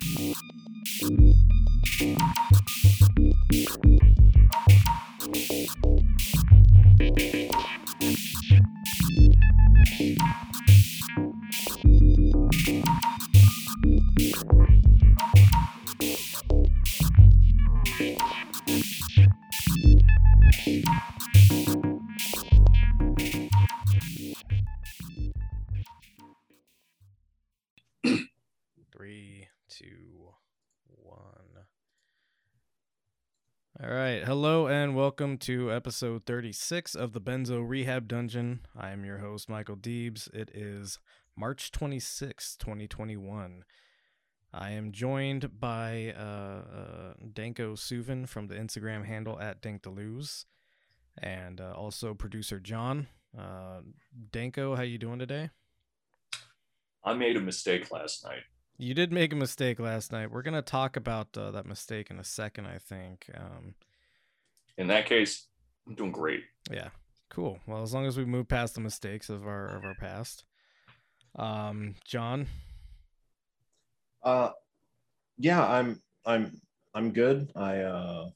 Three, to episode 36 of the Benzo Rehab Dungeon. I am your host, Michael Deebs. It is March 26, 2021. I am joined by uh, uh, Danko Suvin from the Instagram handle at DankDeleuze and uh, also producer John. Uh, Danko, how you doing today? I made a mistake last night. You did make a mistake last night. We're gonna talk about uh, that mistake in a second, I think. Um, In that case, I'm doing great. yeah, cool. Well, as long as we move past the mistakes of our of our past. Um, John, Uh, yeah, I'm I'm I'm good. I uh,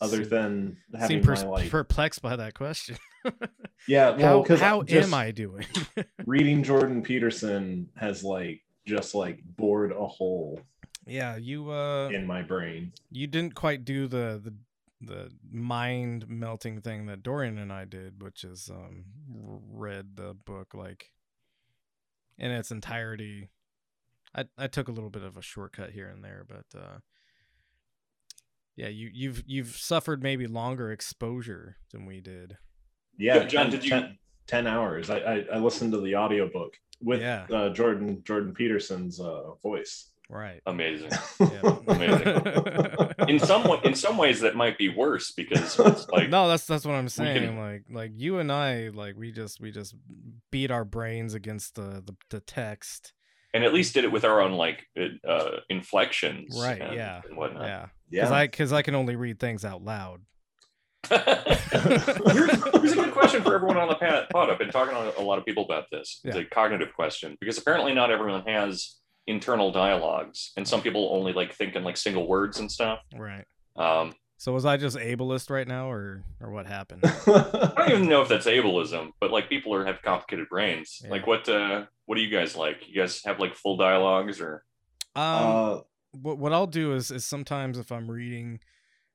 other Seem- than having seem pers- my like perplexed by that question. yeah, well, how how am I doing? reading Jordan Peterson has like just like bored a hole yeah, you uh, in my brain. you didn't quite do the the the mind melting thing that Dorian and I did, which is um read the book like in its entirety. I I took a little bit of a shortcut here and there, but uh yeah, you you've you've suffered maybe longer exposure than we did. Yeah, John, 10, did you- 10 10 hours. I, I I listened to the audiobook with Yeah. uh, Jordan Jordan Peterson's uh, voice. Right. Amazing. Yeah. In some wa- in some ways, that might be worse because it's like no, that's that's what I'm saying. can- Like like you and I like we just we just beat our brains against the the, the text. and at least did it with our own like uh, inflections, Right, and, yeah. and whatnot. Yeah. Yeah, Cuz I cuz I can only read things out loud. here's, here's a good question for everyone on the pa- pod. I've been talking to a lot of people about this. It's a cognitive question because apparently not everyone has internal dialogues, and some people only like think in like single words and stuff. Right. Um, So was I just ableist right now or or what happened? I don't even know if that's ableism, but like people are have complicated brains. Yeah. Like what uh what do you guys like? You guys have like full dialogues or Um uh, what what I'll do is is sometimes if I'm reading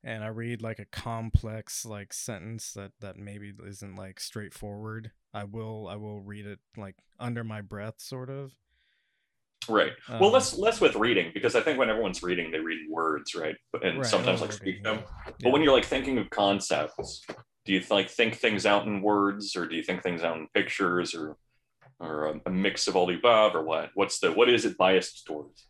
and I read like a complex like sentence that that maybe isn't like straightforward, I will I will read it like under my breath sort of. Right. well Um, less less with reading because I think when everyone's reading they read words, right? And Right, sometimes oh, like okay, speak them. yeah. But when you're like thinking of concepts, do you like think things out in words or do you think things out in pictures or or a, a mix of all the above or what? What's the what is it biased towards?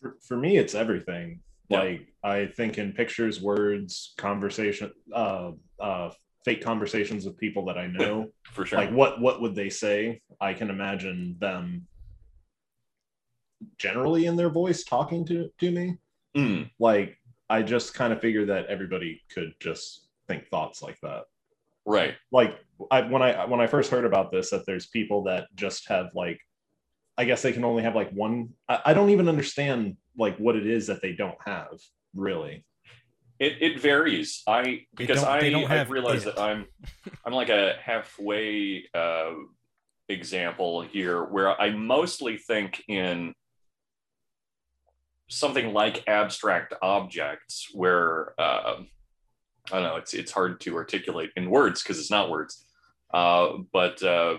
for, for me it's everything Yeah. like i think in pictures words conversation uh uh fake conversations with people that i know For sure. like what what would they say i can imagine them generally in their voice talking to to me Mm, like i just kind of figured that everybody could just think thoughts like that right. like I, when I when I first heard about this, that there's people that just have like, I guess they can only have like one. I, I don't even understand like what it is that they don't have really. It, it varies. I because don't- I don't I have realized it. that I'm I'm like a halfway uh, example here where I mostly think in something like abstract objects where uh, I don't know it's it's hard to articulate in words because it's not words, uh, but uh,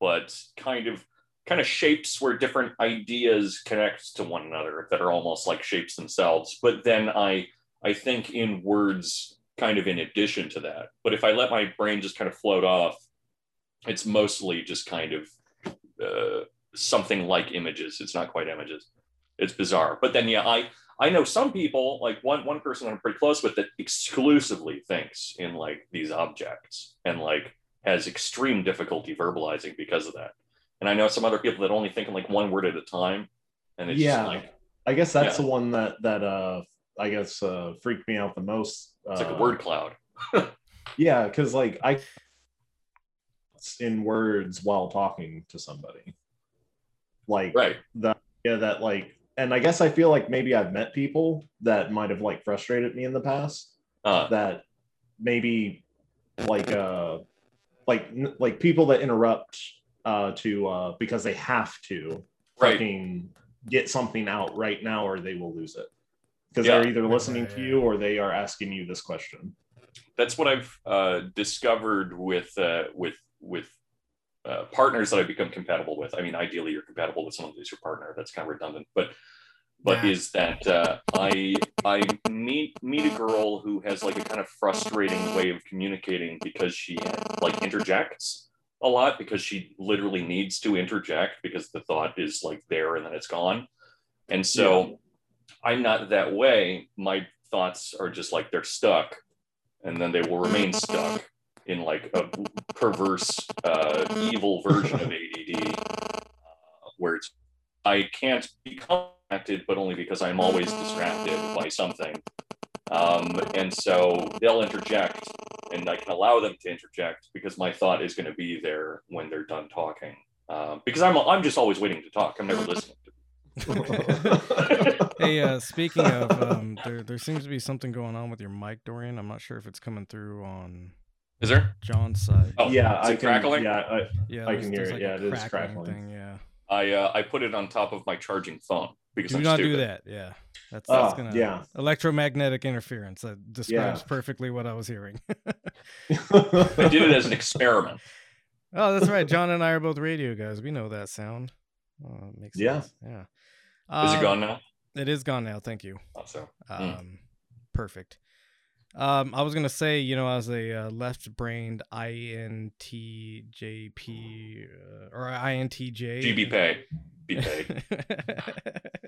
but kind of kind of shapes where different ideas connect to one another that are almost like shapes themselves. But then I I think in words kind of in addition to that. But if I let my brain just kind of float off, it's mostly just kind of uh, something like images. It's not quite images. It's bizarre. But then yeah, I I know some people like one one person I'm pretty close with that exclusively thinks in like these objects and like has extreme difficulty verbalizing because of that. And I know some other people that only think in like one word at a time. And it's Yeah. just like I guess that's Yeah. the one that that uh I guess uh freaked me out the most. it's like a uh, word cloud. Yeah, because like I in words while talking to somebody. Like Right. the yeah that like and i guess i feel like maybe i've met people that might have like frustrated me in the past Uh, that maybe like uh like n- like people that interrupt uh to uh because they have to Right. fucking get something out right now or they will lose it because Yeah. they're either listening to you or they are asking you this question that's what I've uh, discovered with uh, with with uh, partners that I've become compatible with. I mean, ideally, you're compatible with someone who's your partner. That's kind of redundant, but but Yeah. is that uh, I I meet meet a girl who has like a kind of frustrating way of communicating because she like interjects a lot because she literally needs to interject because the thought is like there and then it's gone, and so I'm not that way. My thoughts are just like they're stuck and then they will remain stuck in like a perverse, uh, evil version of ADD, uh, where it's I can't be contacted, but only because I'm always distracted by something. Um, and so they'll interject, and I can allow them to interject because my thought is going to be there when they're done talking. Um, because I'm I'm just always waiting to talk. I'm never listening. To Hey, uh, speaking of, um, there there seems to be something going on with your mic, Dorian. I'm not sure if it's coming through on Is there? John's side. Oh, yeah is I can, crackling? yeah I, yeah, I can hear there's it. like Yeah, it is crackling. Thing, yeah. I uh, I put it on top of my charging phone because Do I'm not stupid. do that. Yeah, that's that's Ah, gonna yeah. electromagnetic interference. That describes Yeah. perfectly what I was hearing. I did it as an experiment. oh, that's right. John and I are both radio guys. We know that sound. Oh, it makes Yeah. sense. Yeah. Is it gone now? It is gone now. Thank you. Thought so. Um, perfect. Um, I was gonna say, you know, as a uh, left-brained INTJP uh, or INTJ, GB pay.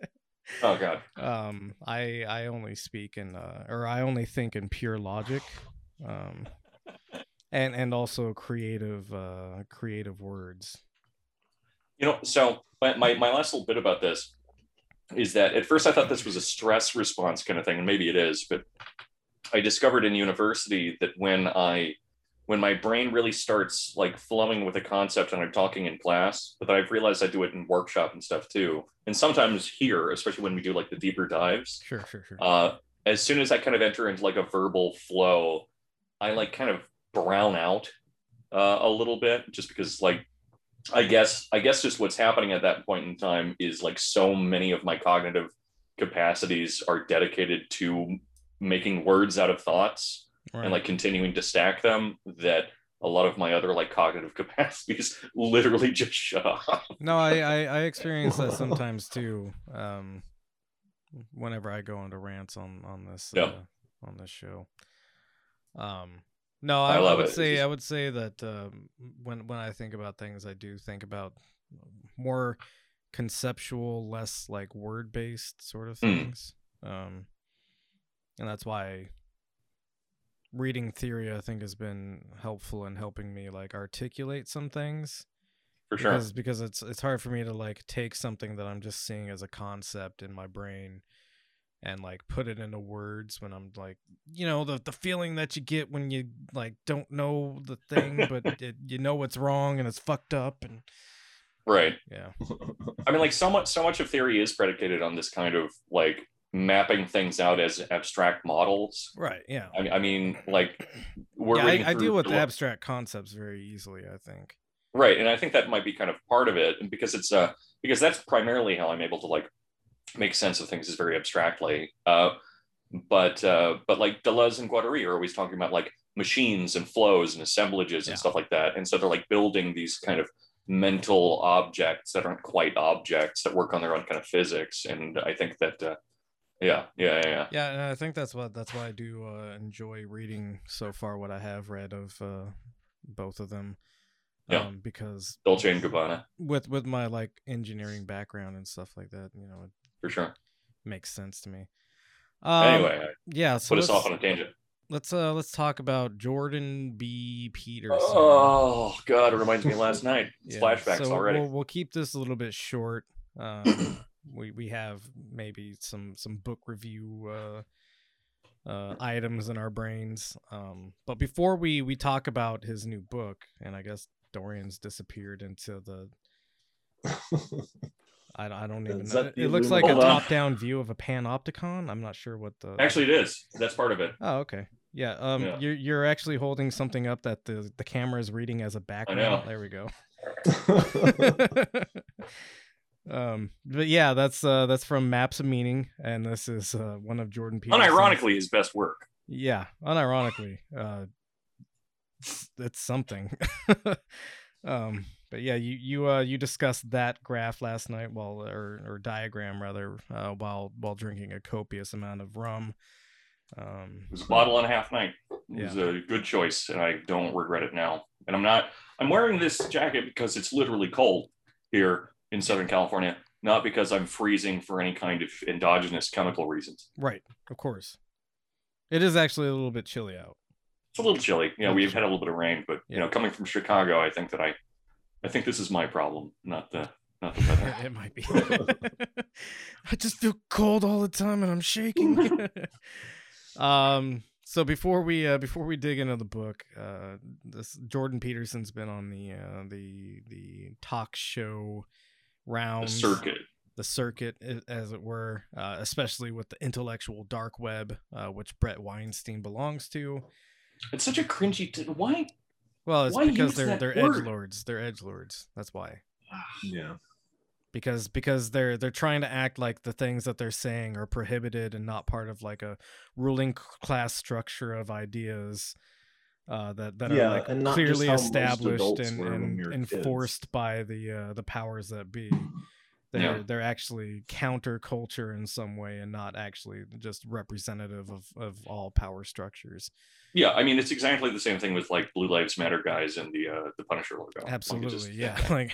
Oh god. um, I I only speak in uh, or I only think in pure logic, um, and and also creative uh, creative words. You know, so my, my, my last little bit about this is that at first I thought this was a stress response kind of thing, and maybe it is, but I discovered in university that when I when my brain really starts like flowing with a concept and I'm talking in class, but then I've realized I do it in workshop and stuff too. And sometimes here, especially when we do like the deeper dives, Sure, sure, sure. uh, as soon as I kind of enter into like a verbal flow, I like kind of brown out uh, a little bit just because like I guess I guess just what's happening at that point in time is like so many of my cognitive capacities are dedicated to making words out of thoughts Right. and like continuing to stack them that a lot of my other like cognitive capacities literally just shut off. No, I, I I experience that sometimes too. Um, whenever I go into rants on on this Yeah. uh, on this show. Um, no, I, I I would it. Say I would say that um, when when I think about things, I do think about more conceptual, less like word based sort of Mm. things. Um, and that's why reading theory I think has been helpful in helping me like articulate some things For sure. because because it's it's hard for me to like take something that I'm just seeing as a concept in my brain and like put it into words when I'm like you know the the feeling that you get when you like don't know the thing but it, you know what's wrong and it's fucked up and Right. yeah I mean, like so much, so much of theory is predicated on this kind of like mapping things out as abstract models. right yeah I, I mean, like we're yeah, I, I deal with the- abstract concepts very easily I think right, and I think that might be kind of part of it, and because it's uh because that's primarily how I'm able to like make sense of things is very abstractly. Uh, but uh, but like Deleuze and Guattari are always talking about like machines and flows and assemblages Yeah. and stuff like that, and so they're like building these kind of mental objects that aren't quite objects that work on their own kind of physics, and I think that. Uh, yeah, yeah, yeah, yeah. and I think that's what that's why I do uh, enjoy reading so far what I have read of uh, both of them Yeah. um, because Dolce and Gabbana with with my like engineering background and stuff like that you know it for sure. makes sense to me um, anyway, yeah so put us off on a tangent. let's uh let's talk about jordan b peterson Oh God, it reminds me of last night. It's Yeah, flashbacks so already. we'll, we'll keep this a little bit short um we we have maybe some some book review uh uh items in our brains um but before we we talk about his new book and i guess dorian's disappeared into the I, I don't even know. It looks like a Hold on. top-down view of a panopticon. I'm not sure what the. Actually, it is. That's part of it. Oh, okay. Yeah. Um, Yeah. you're you're actually holding something up that the the camera is reading as a background. know. There we go. um, but yeah, that's uh that's from Maps of Meaning, and this is uh one of Jordan Peterson's. Unironically, his best work. Yeah, unironically, uh, it's, it's something. um, but yeah, you you uh you discussed that graph last night while or or diagram rather uh, while while drinking a copious amount of rum. Um, It was a bottle and a half night. It was a good choice, and I don't regret it now. And I'm not. I'm wearing this jacket because it's literally cold here in Southern California, not because I'm freezing for any kind of endogenous chemical reasons. right, of course. It is actually a little bit chilly out. It's a little chilly. You know, we've had a little bit of rain, but you know, coming from Chicago, I think that I, I think this is my problem, not the not the weather. it might be. I just feel cold all the time and I'm shaking. um so before we uh before we dig into the book, uh this Jordan Peterson's been on the uh the the talk show the round circuit. the circuit as it were, uh, especially with the intellectual dark web, uh, which Bret Weinstein belongs to. It's such a cringy. T- why? Well, it's Why because they're they're edge lords. They're edge lords. That's why. yeah. because because they're they're trying to act like the things that they're saying are prohibited and not part of like a ruling class structure of ideas uh, that that Yeah, are like and not clearly established and, and we were enforced by the uh, the powers that be. They're Yeah. they're actually counterculture in some way and not actually just representative of, of all power structures. Yeah, I mean, it's exactly the same thing with like Blue Lives Matter guys and the uh, the Punisher logo. Like, Absolutely, just- yeah. Like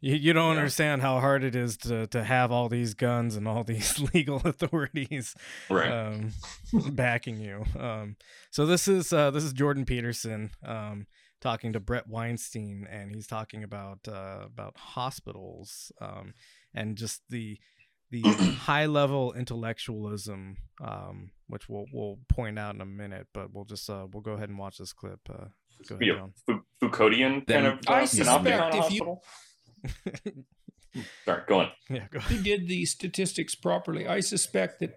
you, you don't Yeah. understand how hard it is to to have all these guns and all these legal authorities right. um, backing you. Um, so this is uh, this is Jordan Peterson um, talking to Bret Weinstein, and he's talking about uh, about hospitals um, and just the the high level intellectualism, um, which we'll we'll point out in a minute. But we'll just uh, we'll go ahead and watch this clip. Uh, go ahead, Yeah. John. Foucauldian Then kind of I uh, suspect if you- Sorry, go on. yeah, go you did the statistics properly, I suspect that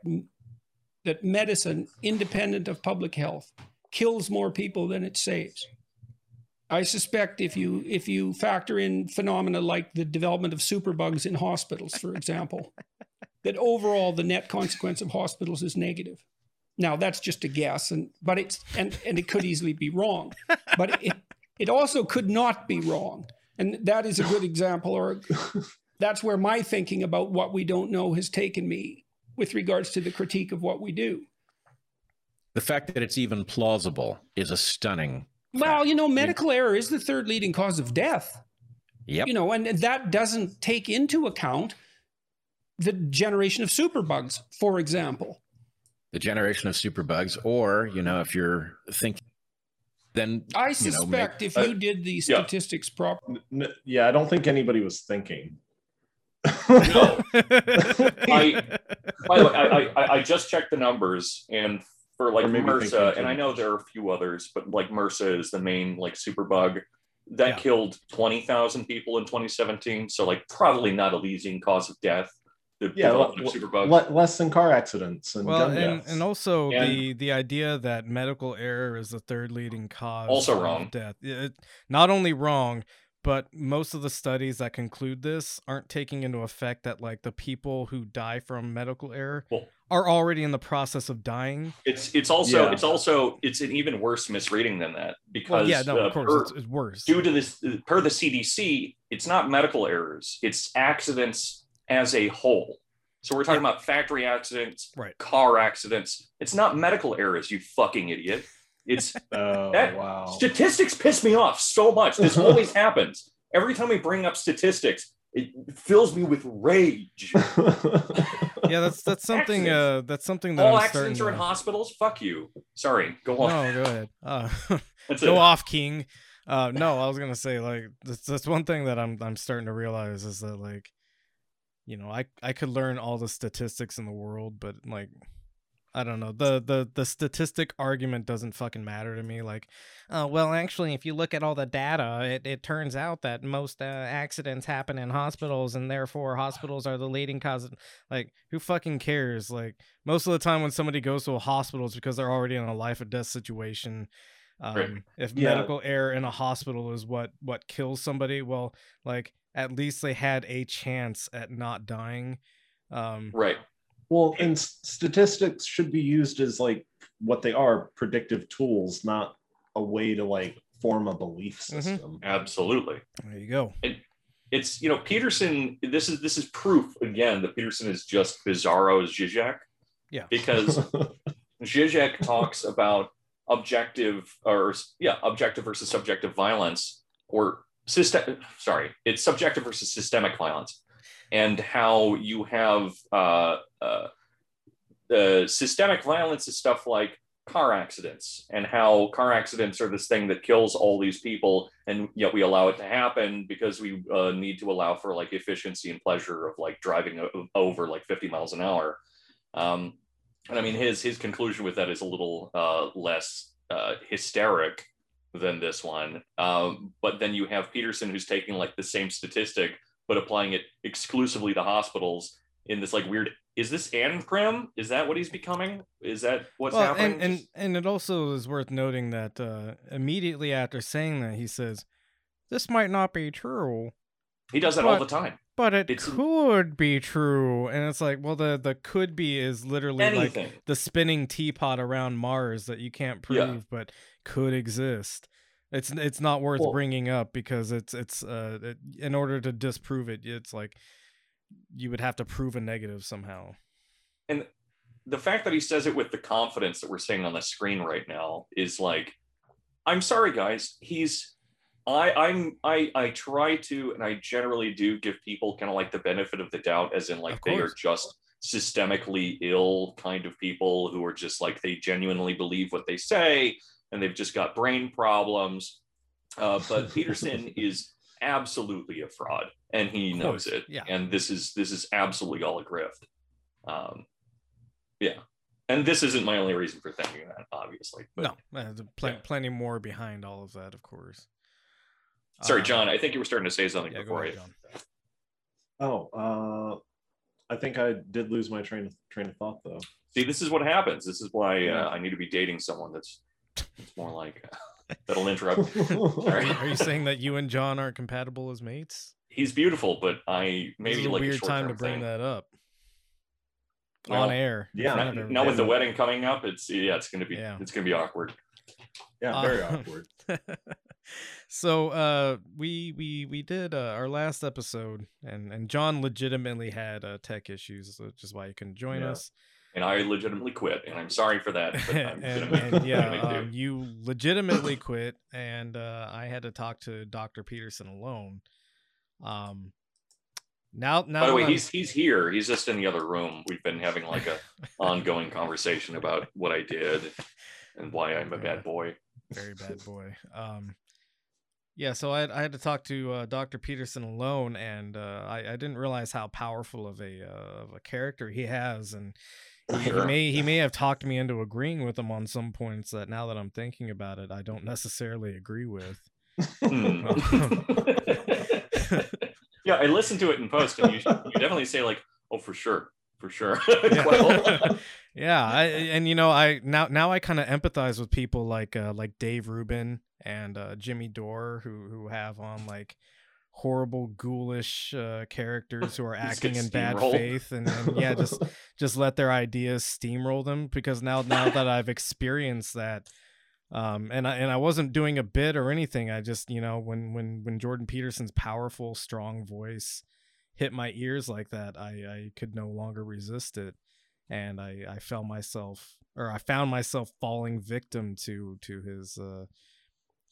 that medicine, independent of public health, kills more people than it saves. I suspect if you if you factor in phenomena like the development of superbugs in hospitals, for example, that overall the net consequence of hospitals is negative. Now that's just a guess, and but it's and and it could easily be wrong, but it it also could not be wrong, and that is a good example or that's where my thinking about what we don't know has taken me with regards to the critique of what we do. The fact that it's even plausible is a stunning. Well, you know, medical error is the third leading cause of death. Yep. You know, and that doesn't take into account the generation of superbugs, for example. The generation of superbugs, or you know, if you're thinking, then I you know, suspect make- if uh, you did the yeah. statistics properly, N- n- yeah, I don't think anybody was thinking. No. I- By the way, I, I- I, I just checked the numbers, and for like Or maybe MRSA, and I know there are a few others, but like MRSA is the main like super bug that Yeah. killed twenty thousand people in 2017. So like probably not a leading cause of death. The Yeah, development le- of superbugs. le- less than car accidents and well, and, and also And- the the idea that medical error is the third leading cause Also of wrong. death. It, not only wrong, but most of the studies that conclude this aren't taking into effect that like the people who die from medical error Well- are already in the process of dying. it's it's also Yeah. it's also it's an even worse misreading than that because Well, yeah, no, uh, of course, per- it's, it's worse. due to this per the CDC, it's not medical errors, it's accidents as a whole. So we're talking about factory accidents, Right. car accidents. It's not medical errors, you fucking idiot. It's oh that- wow. statistics piss me off so much. This always happens. Every time we bring up statistics, it fills me with rage. yeah, that's that's something. Uh, that's something that All I'm accidents are in to- hospitals. Fuck you. Sorry. Go on. No, go ahead. Uh, go it. off, King. Uh, no, I was gonna say like that's, that's one thing that I'm I'm starting to realize is that like, you know, I I could learn all the statistics in the world, but like, I don't know. The the the statistic argument doesn't fucking matter to me. Like, uh, well, actually, if you look at all the data, it, it turns out that most uh, accidents happen in hospitals, and therefore hospitals are the leading cause. Of, like, who fucking cares? Like, most of the time when somebody goes to a hospital, it's because they're already in a life or death situation. Um, Right. If Yeah. medical error in a hospital is what what kills somebody, well, like at least they had a chance at not dying. Um, Right. Well, and statistics should be used as like what they are predictive tools, not a way to like form a belief Mhm. system. Absolutely. there you go. And It's you know Peterson. This is this is proof again that Peterson is just bizarro as Zizek. Yeah. Because Zizek talks about objective or yeah objective versus subjective violence or system. Sorry, it's subjective versus systemic violence, and how you have uh, uh, systemic violence is stuff like car accidents and how car accidents are this thing that kills all these people and yet we allow it to happen because we uh, need to allow for like efficiency and pleasure of like driving over like 50 miles an hour. Um, and i mean his his conclusion with that is a little uh, less uh, hysteric than this one. Um, but then you have peterson who's taking like the same statistic but applying it exclusively to hospitals in this like weird is this Anprim? Is that what he's becoming? Is that what's well, happening? and, and and it also is worth noting that uh, immediately after saying that, he says, "This might not be true, he does that all the time. but it It's- could be true." And it's like, well, the the could be is literally like the spinning teapot around Mars that you can't prove Yeah. but could exist. It's it's not worth Well- bringing up because it's it's uh it, in order to disprove it, it's like you would have to prove a negative somehow. And the fact that he says it with the confidence that we're seeing on the screen right now is like i'm sorry guys. He's i i'm i i try to and i generally do give people kind of like the benefit of the doubt as in like they are just systemically ill kind of people who are just like they genuinely believe what they say and they've just got brain problems uh, but peterson is absolutely a fraud and he knows it yeah. and this is this is absolutely all a grift um yeah and this isn't my only reason for thinking that obviously but no, uh, there's pl- yeah. plenty more behind all of that, of course. sorry Uh, john i think you were starting to say something Yeah, before ahead, I, Oh, uh, I think I did lose my train of train of thought though. see this is what happens this is why Yeah. uh, i need to be dating someone that's, that's more like that'll interrupt Are you, are you saying that you and John aren't compatible as mates? he's beautiful but i maybe is a like weird a time to bring thing. that up Well, on air. yeah, front now, everybody. now with the wedding coming up it's yeah it's gonna be Yeah. it's gonna be awkward yeah, Uh, very awkward. so uh we we we did uh, our last episode and and john legitimately had uh, tech issues which is why he couldn't join Yeah. us and i legitimately quit and i'm sorry for that but I'm and, and yeah um, you legitimately quit and uh i had to talk to dr peterson alone um now now By the way, I'm- he's he's here. He's just in the other room. We've been having like a ongoing conversation about what I did and why I'm a Yeah. bad boy. very bad boy. Um, yeah, so I, I had to talk to uh, Dr. Peterson alone, and uh, I, I didn't realize how powerful of a uh, of a character he has, and he, he may he may have talked me into agreeing with him on some points that now that I'm thinking about it, I don't necessarily agree with. Hmm. yeah, I listened to it in post, and you you definitely say like, "Oh, for sure, for sure." Yeah, yeah I, and you know I now now I kind of empathize with people like uh, like Dave Rubin and uh, Jimmy Dore who who have on like horrible ghoulish uh, characters who are acting in bad faith and, and yeah just just let their ideas steamroll them because now now that I've experienced that um and I and I wasn't doing a bit or anything I just you know when when when Jordan Peterson's powerful strong voice hit my ears like that I I could no longer resist it and I I felt myself or I found myself falling victim to to his uh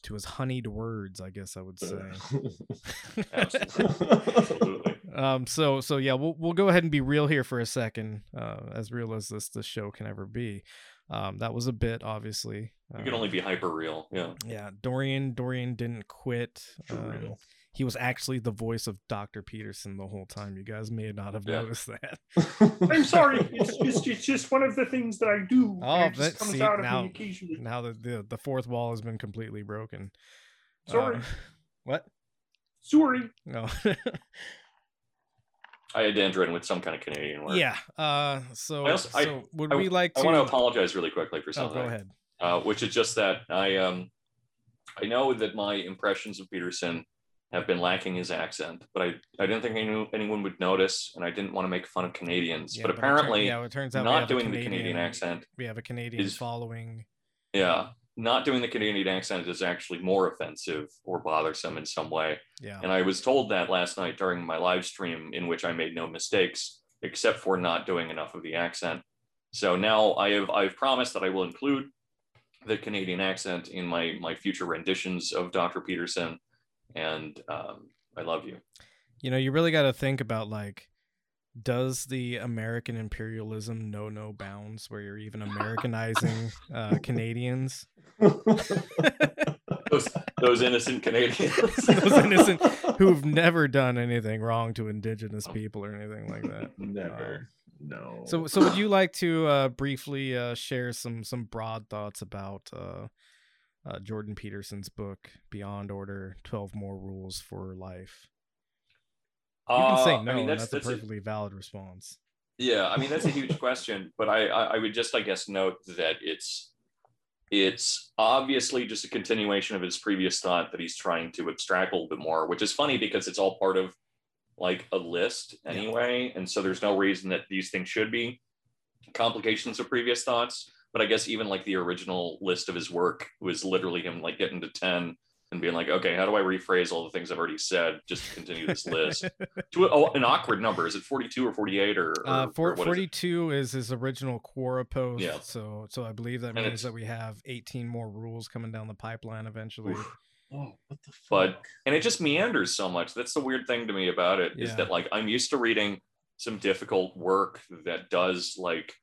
to his honeyed words I guess I would say Absolutely. Absolutely. um so so yeah we'll we'll go ahead and be real here for a second uh as real as this this show can ever be um that was a bit obviously You can Uh, only be hyper real. Yeah. yeah dorian dorian didn't quit For um, real. He was actually the voice of Dr. Peterson the whole time. You guys may not have Yeah. noticed that. I'm sorry. It's just it's just one of the things that I do. Oh, it just that- comes see, out of now- me occasionally. Now that the the fourth wall has been completely broken. Sorry. Uh, what? Sorry. No. I had to enter in with some kind of Canadian word. yeah. Uh. So I also- I- would I- we like I to? want to apologize really quickly for oh, something. go ahead. uh, which is just that I um I know that my impressions of Peterson have been lacking his accent, but I, I didn't think any, anyone would notice, and I didn't want to make fun of Canadians. Yeah, but tur- apparently, yeah, it turns out not doing the Canadian accent, We have a Canadian is- following. yeah, not doing the Canadian accent is actually more offensive or bothersome in some way. Yeah. And I was told that last night during my live stream, in which I made no mistakes except for not doing enough of the accent. So now I have I've promised that I will include the Canadian accent in my my future renditions of Dr. Peterson, and um, I love you. You know, you really got to think about like, does the American imperialism know no bounds where you're even Americanizing uh, Canadians? Those those innocent Canadians. Those innocent who've never done anything wrong to indigenous people or anything like that. Never. No. So, so would you like to uh, briefly uh, share some some broad thoughts about uh, Jordan Peterson's book Beyond Order: Twelve More Rules for Life? You can say Uh, no. I mean, that's, that's, that's a a- perfectly valid response. Yeah, I mean that's a huge question, but I, I I would just I guess note that it's it's obviously just a continuation of his previous thought that he's trying to abstract a little bit more, which is funny because it's all part of like a list Yeah. anyway, and so there's no reason that these things should be complications of previous thoughts. But I guess even like the original list of his work was literally him like getting to ten and being like, okay, how do I rephrase all the things I've already said just to continue this list to a, oh, an awkward number? Is it 42 or 48 or, or, Uh, for, what is it? 42 is his original Quora post. Yeah. So, so I believe that And means that we have 18 more rules coming down the pipeline eventually. Oof. oh, what the fuck? But- and it just meanders so much. That's the weird thing to me about it is Yeah. that like I'm used to reading some difficult work that does like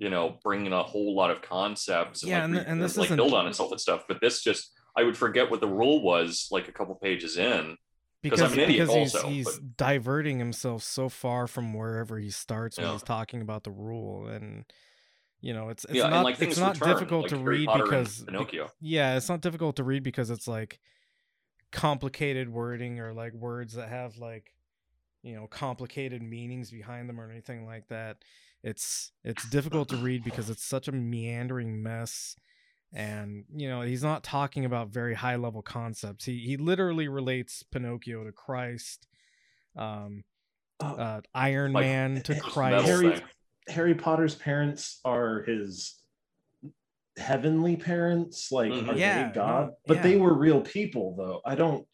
you know bring in a whole lot of concepts and Yeah, like, and re- and this like build on itself and stuff. But this just I would forget what the rule was like a couple pages in. 'Cause I'm because an idiot because he's, also, he's but- diverting himself so far from wherever he starts when Yeah. he's talking about the rule and you know it's it's yeah, not like, it's not return, difficult like to Harry read Potter because be- Pinocchio. yeah it's not difficult to read because it's like complicated wording or like words that have like you know complicated meanings behind them or anything like that it's it's difficult to read because it's such a meandering mess and you know he's not talking about very high level concepts he he literally relates pinocchio to christ um Oh, uh iron Like, man to christ Harry- Harry Potter's parents are his heavenly parents. Like, Mhm. are Yeah, they God? no, but yeah. they were real people, though. I don't.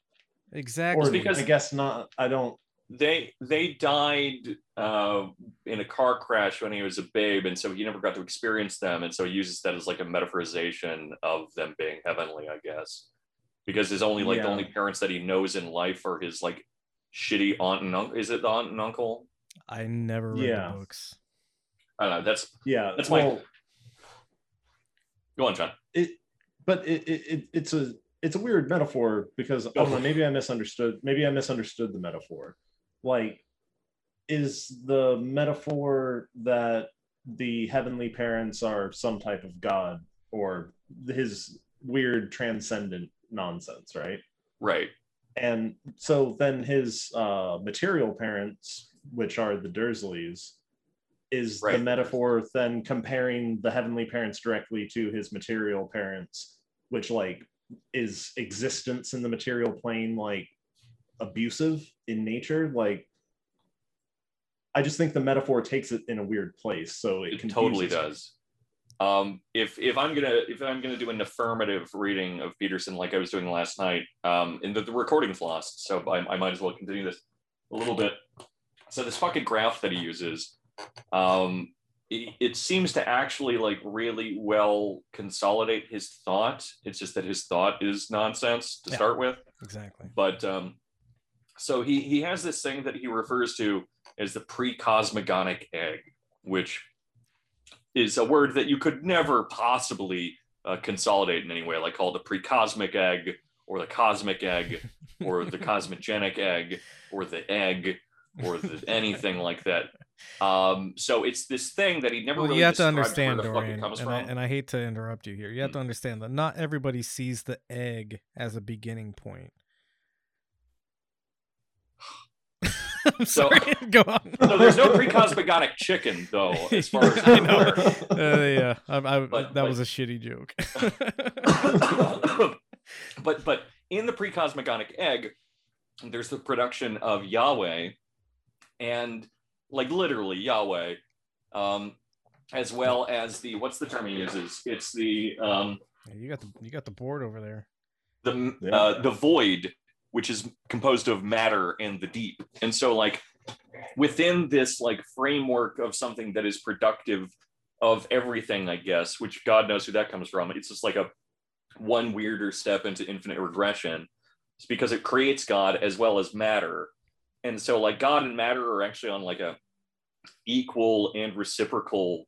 exactly Or because- I guess not. I don't. They they died uh, in a car crash when he was a babe, and so he never got to experience them, and so he uses that as like a metaphorization of them being heavenly, I guess, because his only like the only parents that he knows in life are his like shitty aunt and uncle. Is it the aunt and uncle? i never read Yeah. the books I don't know. That's Yeah. That's my- go on, John. but it, it, it it's a it's a weird metaphor because I don't know, maybe I misunderstood. Maybe I misunderstood the metaphor. Like, is the metaphor that the heavenly parents are some type of god or his weird transcendent nonsense, right? Right. and so then his uh, material parents, which are the Dursleys, is Right. the metaphor then comparing the heavenly parents directly to his material parents, which like is existence in the material plane like abusive in nature. Like, I just think the metaphor takes it in a weird place. So it, It totally confuses me. does. Um, if if I'm gonna if I'm gonna do an affirmative reading of Peterson like I was doing last night, um, and the, the recording's lost, so I, I might as well continue this a little bit. So this fucking graph that he uses, um, it, it seems to actually like really well consolidate his thought. It's just that his thought is nonsense to Yeah. start with exactly but um, so he he has this thing that he refers to as the pre-cosmogonic egg, which is a word that you could never possibly uh, consolidate in any way, like called the pre-cosmic egg or the cosmic egg or the cosmogenic egg or the egg or the, anything like that. Um, so it's this thing that he never well, really you have to understand, where the fuck Dorian, comes and from. I, and I hate to interrupt you here. You have Mm. to understand that not everybody sees the egg as a beginning point. I'm So- sorry. Go on. so there's no pre-cosmogonic chicken though, as far as I know. Uh, yeah, I, I, But- that but- was a shitty joke. but but in the pre-cosmogonic egg, there's the production of Yahweh, and like literally Yahweh, um, as well as the what's the term he uses? It's the um, Yeah, you got the you got the board over there. the Yeah. uh, the void, which is composed of matter and the deep. And so, like within this like framework of something that is productive of everything, I guess, which God knows who that comes from. It's just like a one weirder step into infinite regression. It's because it creates God as well as matter. And so, like God and matter are actually on like a equal and reciprocal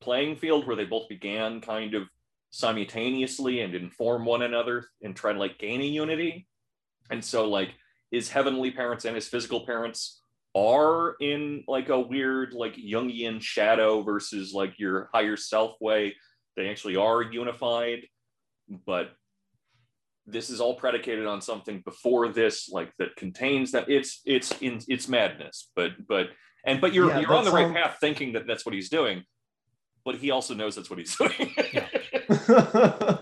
playing field where they both began kind of simultaneously and inform one another and try to like gain a unity. And so like his heavenly parents and his physical parents are in like a weird like Jungian shadow versus like your higher self way. They actually are unified, but this is all predicated on something before this like that contains that. It's it's in it's madness but but and but you're Yeah, you're on the right path thinking that that's what he's doing but he also knows that's what he's doing.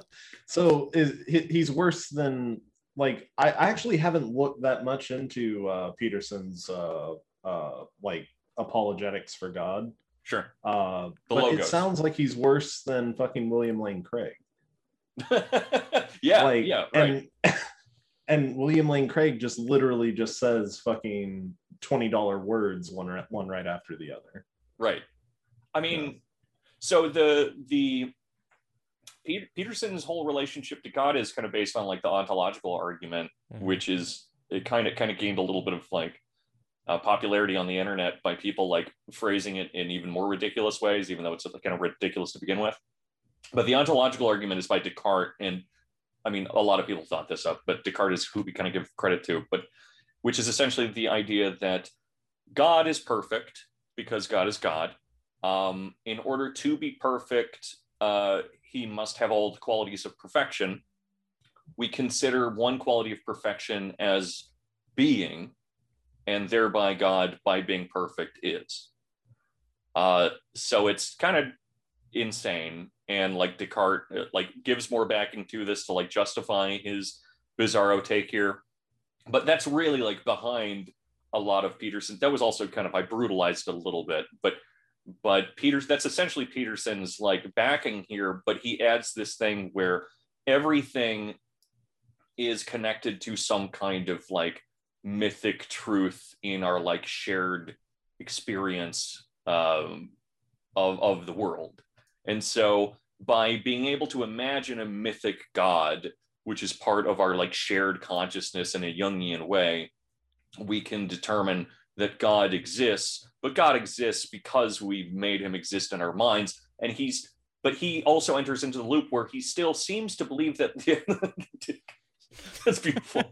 So is he, he's worse than like I, I actually haven't looked that much into uh peterson's uh uh like apologetics for god. Sure. Uh The but it sounds like he's worse than fucking william lane craig. Yeah like yeah right. and and william lane craig just literally just says fucking $20 words one right, one right after the other. Right. I mean Yeah. so the the Pe- peterson's whole relationship to god is kind of based on like the ontological argument Mhm. which is it kind of kind of gained a little bit of like uh, popularity on the internet by people like phrasing it in even more ridiculous ways even though it's kind of ridiculous to begin with but the ontological argument is by descartes and i mean a lot of people thought this up but descartes is who we kind of give credit to but which is essentially the idea that god is perfect because god is god um, in order to be perfect uh, he must have all the qualities of perfection we consider one quality of perfection as being, and thereby God, by being perfect, is. Uh, so it's kind of insane, and like Descartes, uh, like gives more backing to this to like justify his bizarro take here, but that's really like behind a lot of Peterson. That was also kind of I brutalized a little bit, but but Peters that's essentially Peterson's like backing here, but he adds this thing where everything is connected to some kind of like mythic truth in our like shared experience um, of, of the world. And so by being able to imagine a mythic God, which is part of our like shared consciousness in a Jungian way, we can determine that God exists, but God exists because we've made him exist in our minds. And he's, but he also enters into the loop where he still seems to believe that that's beautiful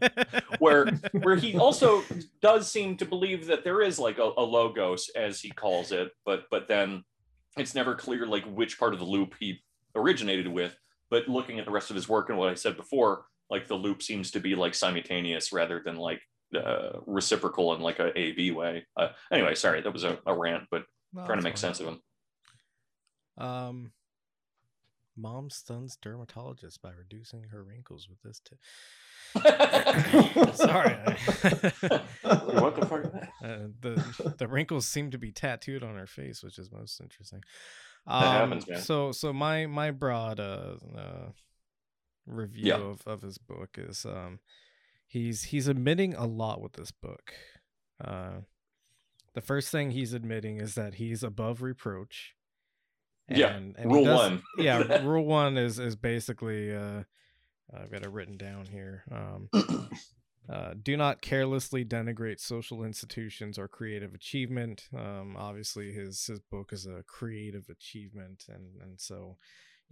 where where he also does seem to believe that there is like a, a logos as he calls it but but then it's never clear like which part of the loop he originated with but looking at the rest of his work and what i said before like the loop seems to be like simultaneous rather than like uh, reciprocal in like a a a b way uh, anyway sorry that was a, a rant but No, trying to make sense of him Um, mom stuns dermatologist by reducing her wrinkles with this tip. Sorry. I- what the fuck uh, the the wrinkles seem to be tattooed on her face, which is most interesting. That Um, happens, man. So so my my broad uh, uh review Yeah. of of his book is um he's he's admitting a lot with this book. Uh, the first thing he's admitting is that he's above reproach. Yeah, he rule does- one. yeah, rule one is is basically uh, I've got it written down here. Um, uh, do not carelessly denigrate social institutions or creative achievement. Um, obviously, his his book is a creative achievement, and and so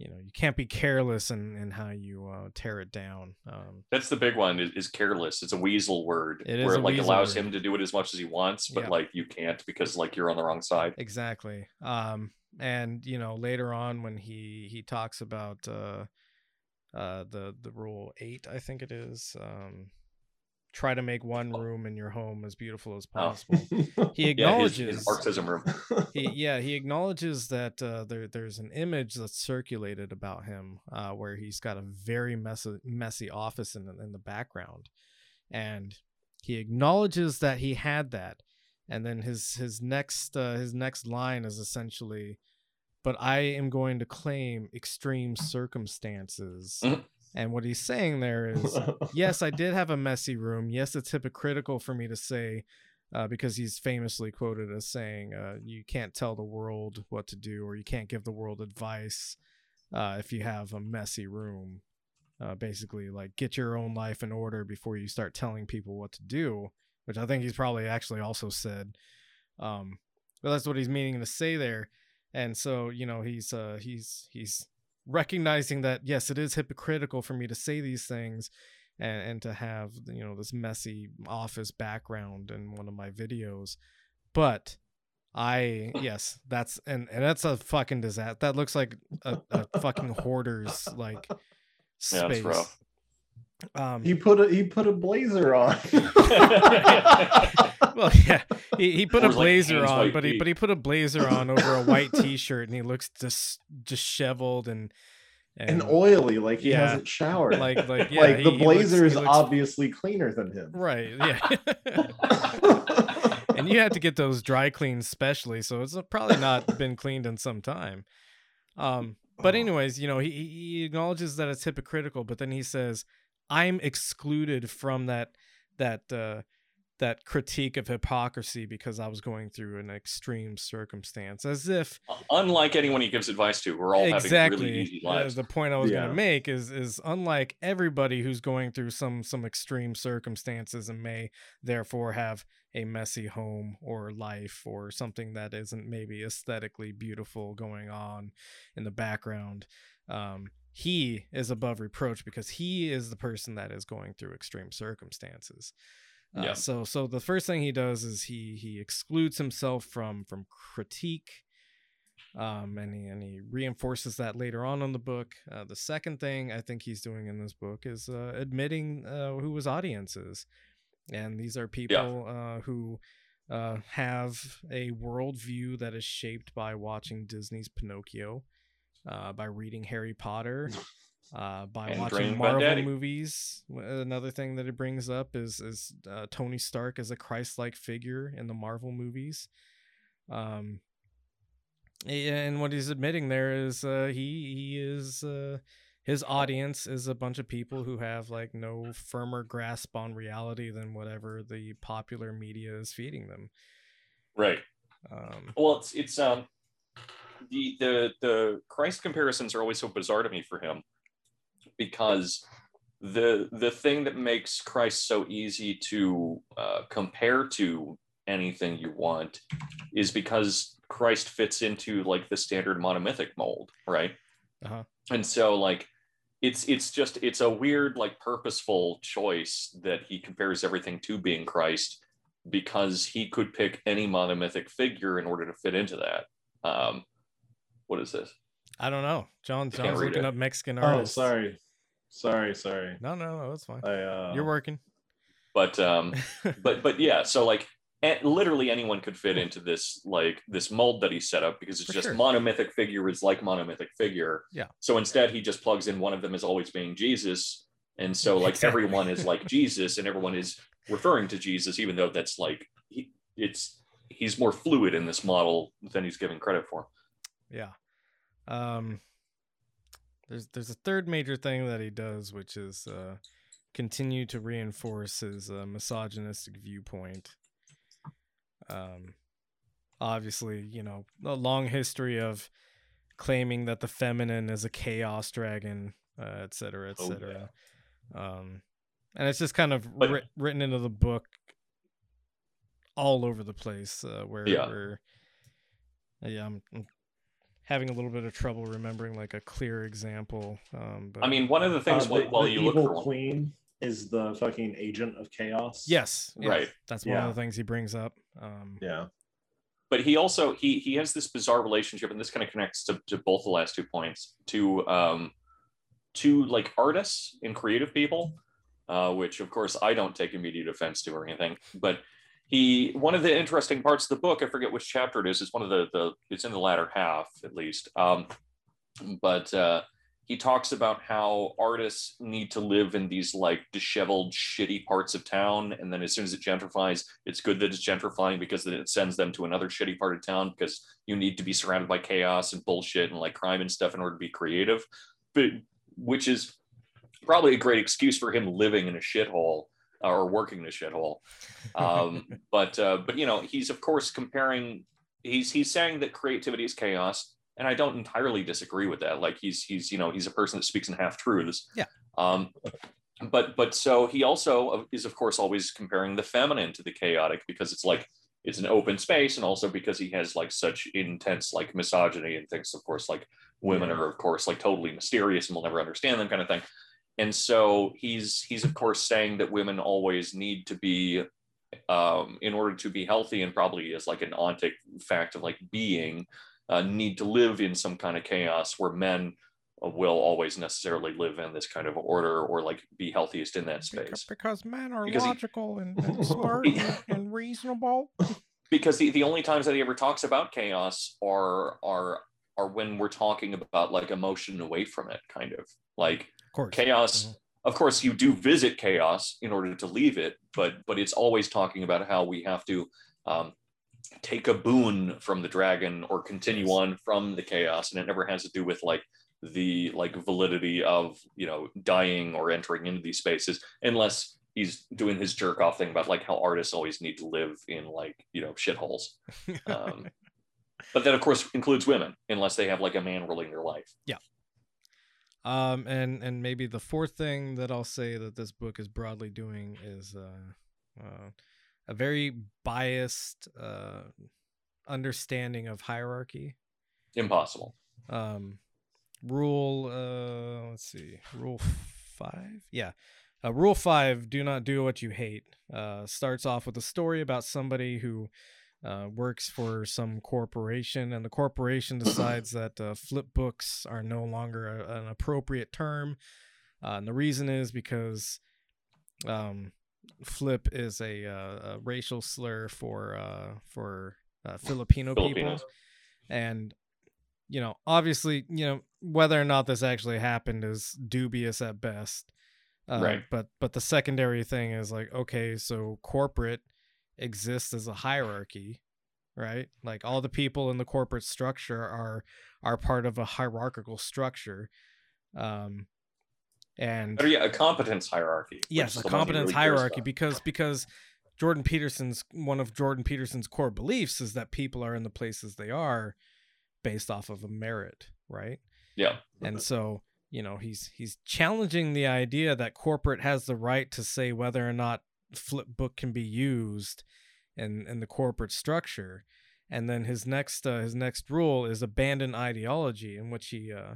you know you can't be careless in in how you uh, tear it down. Um, That's the big one is, is careless. It's a weasel word It where it like allows word. him to do it as much as he wants, but Yeah. like you can't because like you're on the wrong side. exactly. Um, and you know later on when he he talks about uh, uh, the the rule eight, I think it is. Um, try to make one room in your home as beautiful as Oh. possible. He Yeah, his, acknowledges his Marxism room. he yeah he acknowledges that uh, there there's an image that's circulated about him uh, where he's got a very messy messy office in the- in the background, and he acknowledges that he had that, and then his his next uh, his next line is essentially, "But I am going to claim extreme circumstances," Mhm. And what he's saying there is yes, I did have a messy room. Yes, it's hypocritical for me to say, uh, because he's famously quoted as saying, uh, "You can't tell the world what to do, or you can't give the world advice uh, if you have a messy room." Uh, basically, like get your own life in order before you start telling people what to do, which I think he's probably actually also said. Um, but that's what he's meaning to say there, and so you know he's uh, he's he's recognizing that yes, it is hypocritical for me to say these things and, and to have you know this messy office background in one of my videos but i yes that's and, and that's a fucking disaster that looks like a, a fucking hoarder's like Yeah, space rough. Um he put a he put a blazer on. well yeah he, he put a Or, like, blazer on white but he but he put a blazer on over a white t-shirt and he looks dis- disheveled and and oily, like he Yeah. hasn't showered. like like yeah like he- the he looks- blazer is looks- obviously cleaner than him. right yeah and you have to get those dry cleaned specially, so it's probably not been cleaned in some time. Um, but Oh. anyways, you know, he he acknowledges that it's hypocritical, but then he says, "I'm excluded from that that uh, that critique of hypocrisy because I was going through an extreme circumstance," as if Unlike anyone he gives advice to, we're all exactly having really easy uh, lives. the point I was Yeah. going to make is is unlike everybody who's going through some some extreme circumstances and may therefore have a messy home or life or something that isn't maybe aesthetically beautiful going on in the background. Um, he is above reproach because he is the person that is going through extreme circumstances. Uh, Yeah. So so the first thing he does is he he excludes himself from from critique um, and he and he reinforces that later on in the book. Uh, the second thing I think he's doing in this book is uh, admitting uh, who his audience is, and these are people uh, who uh, have a worldview that is shaped by watching Disney's Pinocchio, uh, by reading Harry Potter. Uh, by And watching Marvel movies, another thing that it brings up is is uh, Tony Stark as a Christ-like figure in the Marvel movies. Um, and what he's admitting there is uh, he he is uh, his audience is a bunch of people who have like no firmer grasp on reality than whatever the popular media is feeding them. right. Um, Well, it's it's um the the the Christ comparisons are always so bizarre to me for him because the the thing that makes Christ so easy to uh, compare to anything you want is because Christ fits into like the standard monomythic mold, right? Uh-huh. And so like it's it's just it's a weird like purposeful choice that he compares everything to being Christ because he could pick any monomythic figure in order to fit into that. Um, what is this? I don't know. John can't John's looking it. up Mexican art. Oh, sorry, sorry, sorry. No, no, no, that's fine. I uh, You're working. But um, but but yeah, so like literally anyone could fit into this like this mold that he set up because it's For just sure. monomythic figure is like monomythic figure. Yeah. So instead, he just plugs in one of them as always being Jesus, and so like Exactly. everyone is like Jesus, and everyone is referring to Jesus, even though that's like he, it's he's more fluid in this model than he's given credit for. Yeah. Um there's there's a third major thing that he does which is uh continue to reinforce his uh, misogynistic viewpoint. Um obviously, you know, a long history of claiming that the feminine is a chaos dragon, uh, et cetera, et Oh, cetera. Um and it's just kind of But- writ- written into the book all over the place uh, where Yeah. where yeah, I'm, I'm having a little bit of trouble remembering like a clear example. Um, but I mean, one of the things Uh, while, the, while the you look evil for one, queen is the fucking agent of chaos. yes, yes, Right. That's one Yeah. of the things he brings up. Um, Yeah. but he also he he has this bizarre relationship, and this kind of connects to, to both the last two points to um to like artists and creative people, uh, which of course I don't take immediate offense to or anything, but he one of the interesting parts of the book, I forget which chapter it is, it's one of the the it's in the latter half at least. Um, but uh he talks about how artists need to live in these like disheveled, shitty parts of town. And then as soon as it gentrifies, it's good that it's gentrifying because then it sends them to another shitty part of town because you need to be surrounded by chaos and bullshit and like crime and stuff in order to be creative. But which is probably a great excuse for him living in a shithole or working in a shithole. Um, but uh, but you know, he's of course comparing he's he's saying that creativity is chaos and I don't entirely disagree with that. Like he's he's you know he's a person that speaks in half truths. Yeah. Um, but but so he also is of course always comparing the feminine to the chaotic because it's like it's an open space and also because he has like such intense like misogyny and thinks of course like women are of course like totally mysterious and we'll never understand them kind of thing. And so he's he's of course saying that women always need to be um, in order to be healthy and probably is like an ontic fact of like being uh, need to live in some kind of chaos where men will always necessarily live in this kind of order or like be healthiest in that space because men are Because he- logical and, and smart and, and reasonable. because the, the only times that he ever talks about chaos are are are when we're talking about like emotion away from it kind of like Of course. chaos. Mhm. of course you do visit chaos in order to leave it but but it's always talking about how we have to um, take a boon from the dragon or continue on from the chaos and it never has to do with like the like validity of you know dying or entering into these spaces unless he's doing his jerk off thing about like how artists always need to live in like you know shitholes. Um, but that of course includes women unless they have like a man ruling their life Um, and and maybe the fourth thing that I'll say that this book is broadly doing is uh, uh, a very biased uh, understanding of hierarchy. impossible Um, rule, uh, let's see, rule five, yeah. Uh, rule five: Do not do what you hate. Uh, starts off with a story about somebody who uh, works for some corporation, and the corporation decides that uh, flip books are no longer a, an appropriate term. Uh, and the reason is because um, flip is a, uh, a racial slur for uh, for uh, Filipino people, and you know, obviously, you know, whether or not this actually happened is dubious at best. Uh, Right. But but the secondary thing is like, okay, so corporate exists as a hierarchy, right? Like all the people in the corporate structure are are part of a hierarchical structure. Um and yeah, a competence hierarchy. yes, a the one he competence really hierarchy because because Jordan Peterson's one of Jordan Peterson's core beliefs is that people are in the places they are based off of a merit, right? Yeah. And so, you know, he's he's challenging the idea that corporate has the right to say whether or not flip book can be used in in the corporate structure. And then his next uh, his next rule is abandon ideology, in which he uh,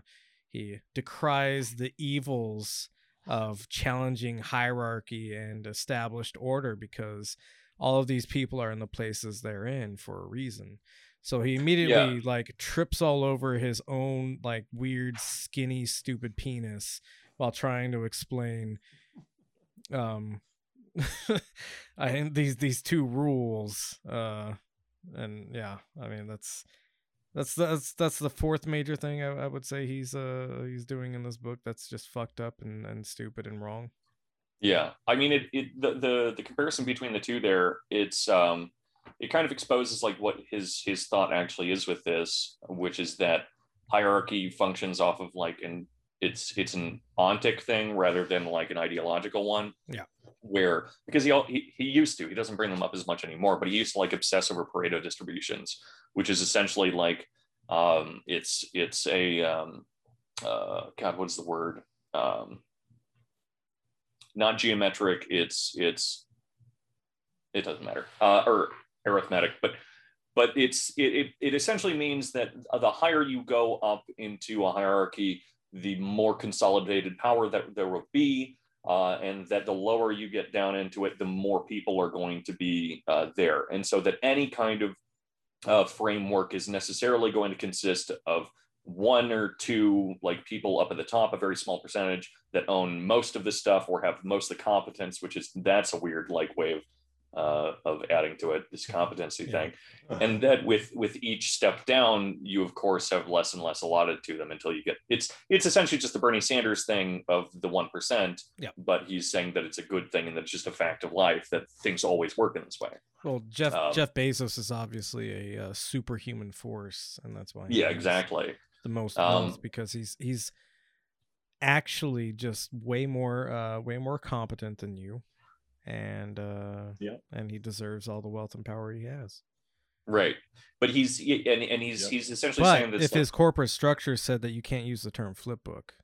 he decries the evils of challenging hierarchy and established order because all of these people are in the places they're in for a reason. So he immediately like trips all over his own like weird skinny stupid penis while trying to explain um I these these two rules uh and yeah, I mean that's that's that's that's the fourth major thing I, I would say he's uh he's doing in this book that's just fucked up and, and stupid and wrong. Yeah, I mean, it, it the, the the comparison between the two there, it's um, it kind of exposes like what his his thought actually is with this, which is that hierarchy functions off of like an it's it's an ontic thing rather than like an ideological one. Yeah. Where because he he he used to he doesn't bring them up as much anymore, but he used to like obsess over Pareto distributions, which is essentially like um, it's it's a um, uh, God, what's the word? Um, not geometric it's it's it doesn't matter uh, or arithmetic but but it's it, it, it essentially means that the higher you go up into a hierarchy, the more consolidated power that there will be, uh, and that the lower you get down into it, the more people are going to be uh, there, and so that any kind of uh, framework is necessarily going to consist of one or two like people up at the top, a very small percentage that own most of the stuff or have most of the competence, which is that's a weird like way of uh, of adding to it this competency Yeah. thing and that with with each step down you of course have less and less allotted to them until you get it's it's essentially just the bernie sanders thing of the 1% Yeah. but he's saying that it's a good thing and that it's just a fact of life that things always work in this way Well, Jeff Um, Jeff Bezos is obviously a uh, superhuman force, and that's why. yeah exactly The most Um, because he's he's actually just way more uh way more competent than you, and uh Yeah. and he deserves all the wealth and power he has. right but he's and, and he's Yep. he's essentially saying But this if like- his corporate structure said that you can't use the term flip book,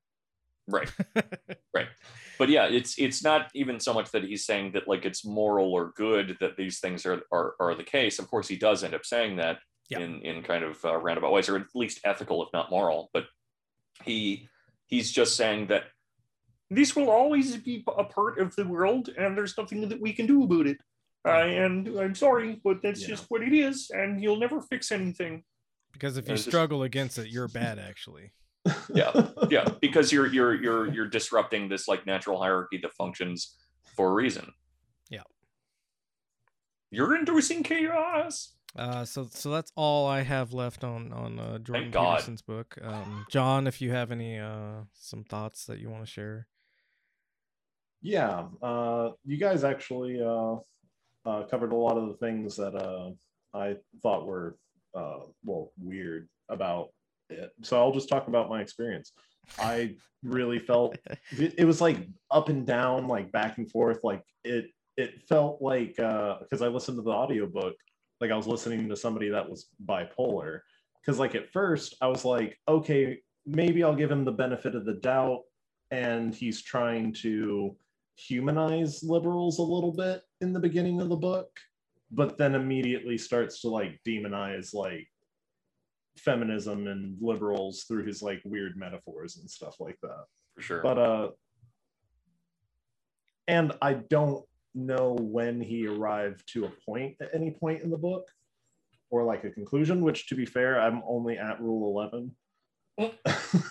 right Right. but yeah it's it's not even so much that he's saying that like it's moral or good that these things are are, are the case of course he does end up saying that Yeah. in in kind of uh, roundabout ways or at least ethical if not moral but he he's just saying that This will always be a part of the world, and there's nothing that we can do about it. Uh, and I'm sorry, but that's Yeah. just what it is, and you'll never fix anything. because if you just- struggle against it, you're bad actually. yeah yeah because you're you're you're you're disrupting this like natural hierarchy that functions for a reason Yeah. you're inducing chaos Uh, so so that's all I have left on on uh, Jordan God. Peterson's book. Um, John, if you have any uh some thoughts that you want to share. Yeah uh you guys actually uh, uh covered a lot of the things that uh i thought were uh well weird about it. So i'll just talk about my experience. I really felt it, it was like up and down like back and forth. Like it it felt like uh because i listened to the audiobook like i was listening to somebody that was bipolar. Because like at first i was like okay maybe i'll give him the benefit of the doubt and he's trying to humanize liberals a little bit in the beginning of the book but then immediately starts to like demonize like feminism and liberals through his like weird metaphors and stuff like that. For sure. But uh and i don't know when he arrived to a point at any point in the book or like a conclusion which to be fair i'm only at rule 11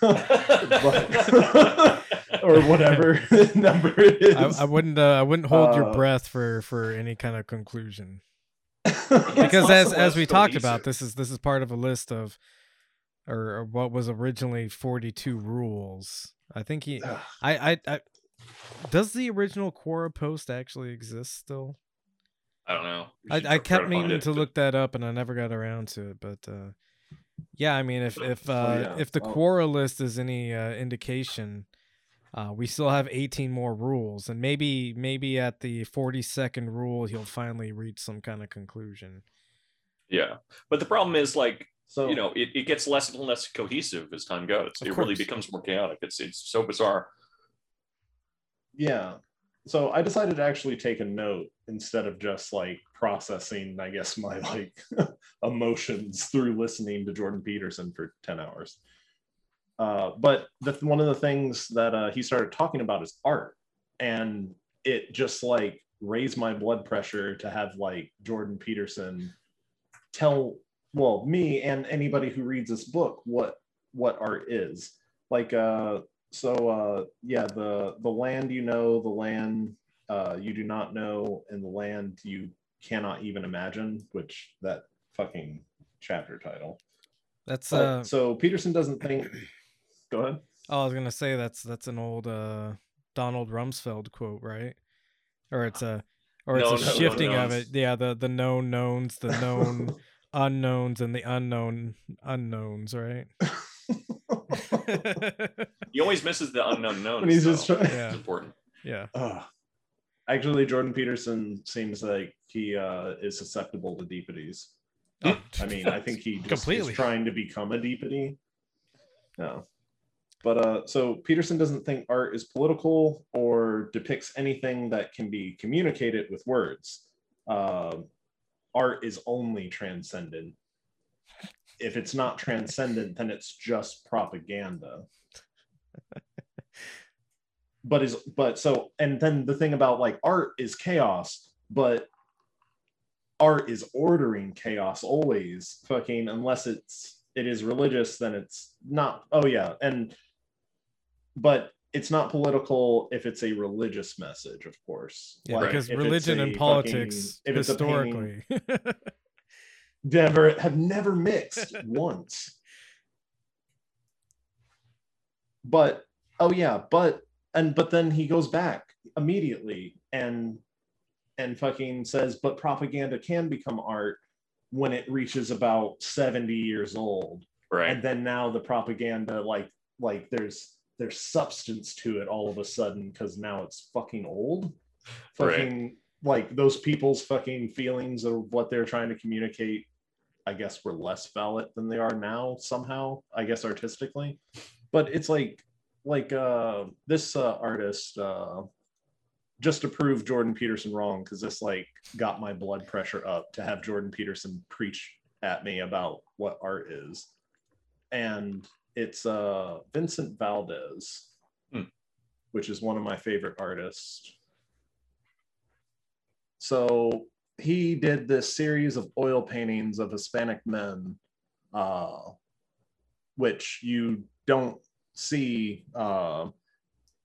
But- or whatever number it is I, I wouldn't uh, I wouldn't hold your Uh, breath for for any kind of conclusion because as as we talked about this is this is part of a list of or, or what was originally 42 rules. I think he I I, I does the original Quora post actually exist still? i don't know I, I kept meaning it, to but- look that up and I never got around to it, but uh yeah, I mean if if uh Oh, yeah. if the Quora list is any uh, indication uh, we still have 18 more rules, and maybe maybe at the 42nd rule he'll finally reach some kind of conclusion. yeah but the problem is like so you know it, it gets less and less cohesive as time goes. Of it really becomes more chaotic. It's it's so bizarre. Yeah so i decided to actually take a note instead of just like processing i guess my like emotions through listening to jordan peterson for 10 hours uh, but the, one of the things that uh, he started talking about is art. And it just like raised my blood pressure to have like jordan peterson tell well me and anybody who reads this book what what art is. Like uh so uh yeah the the land you know the land uh you do not know and the land you cannot even imagine which that fucking chapter title. That's But- uh so peterson doesn't think go ahead oh, I was gonna say that's that's an old uh Donald Rumsfeld quote, right? Or it's a or it's No, a no, no shifting of it. Yeah, the the known knowns, the known unknowns, and the unknown unknowns, right? he always misses the unknown knowns When he's just trying- Yeah. it's important yeah. Ugh. actually jordan peterson seems like he uh is susceptible to deepities Oh, I mean, I think he just Completely. is trying to become a deepity. No. But uh, so Peterson doesn't think art is political or depicts anything that can be communicated with words. Um art is only transcendent. If it's not transcendent, then it's just propaganda. but is but so and then the thing about like art is chaos, but art is ordering chaos always fucking unless it's it is religious then it's not oh yeah and but it's not political if it's a religious message of course Yeah, Like, because religion and politics fucking- if it's a painting- historically. never have never mixed once but oh yeah but and but then he goes back immediately and and fucking says but propaganda can become art when it reaches about 70 years old Right. and then now the propaganda like like there's there's substance to it all of a sudden because now it's fucking old. Right. fucking like those people's fucking feelings of what they're trying to communicate i guess were less valid than they are now somehow i guess artistically. But it's like like uh this uh artist uh just to prove jordan peterson wrong because this like got my blood pressure up to have jordan peterson preach at me about what art is. And it's uh Vincent Valdez, Hmm. which is one of my favorite artists. So he did this series of oil paintings of Hispanic men, uh, which you don't see uh,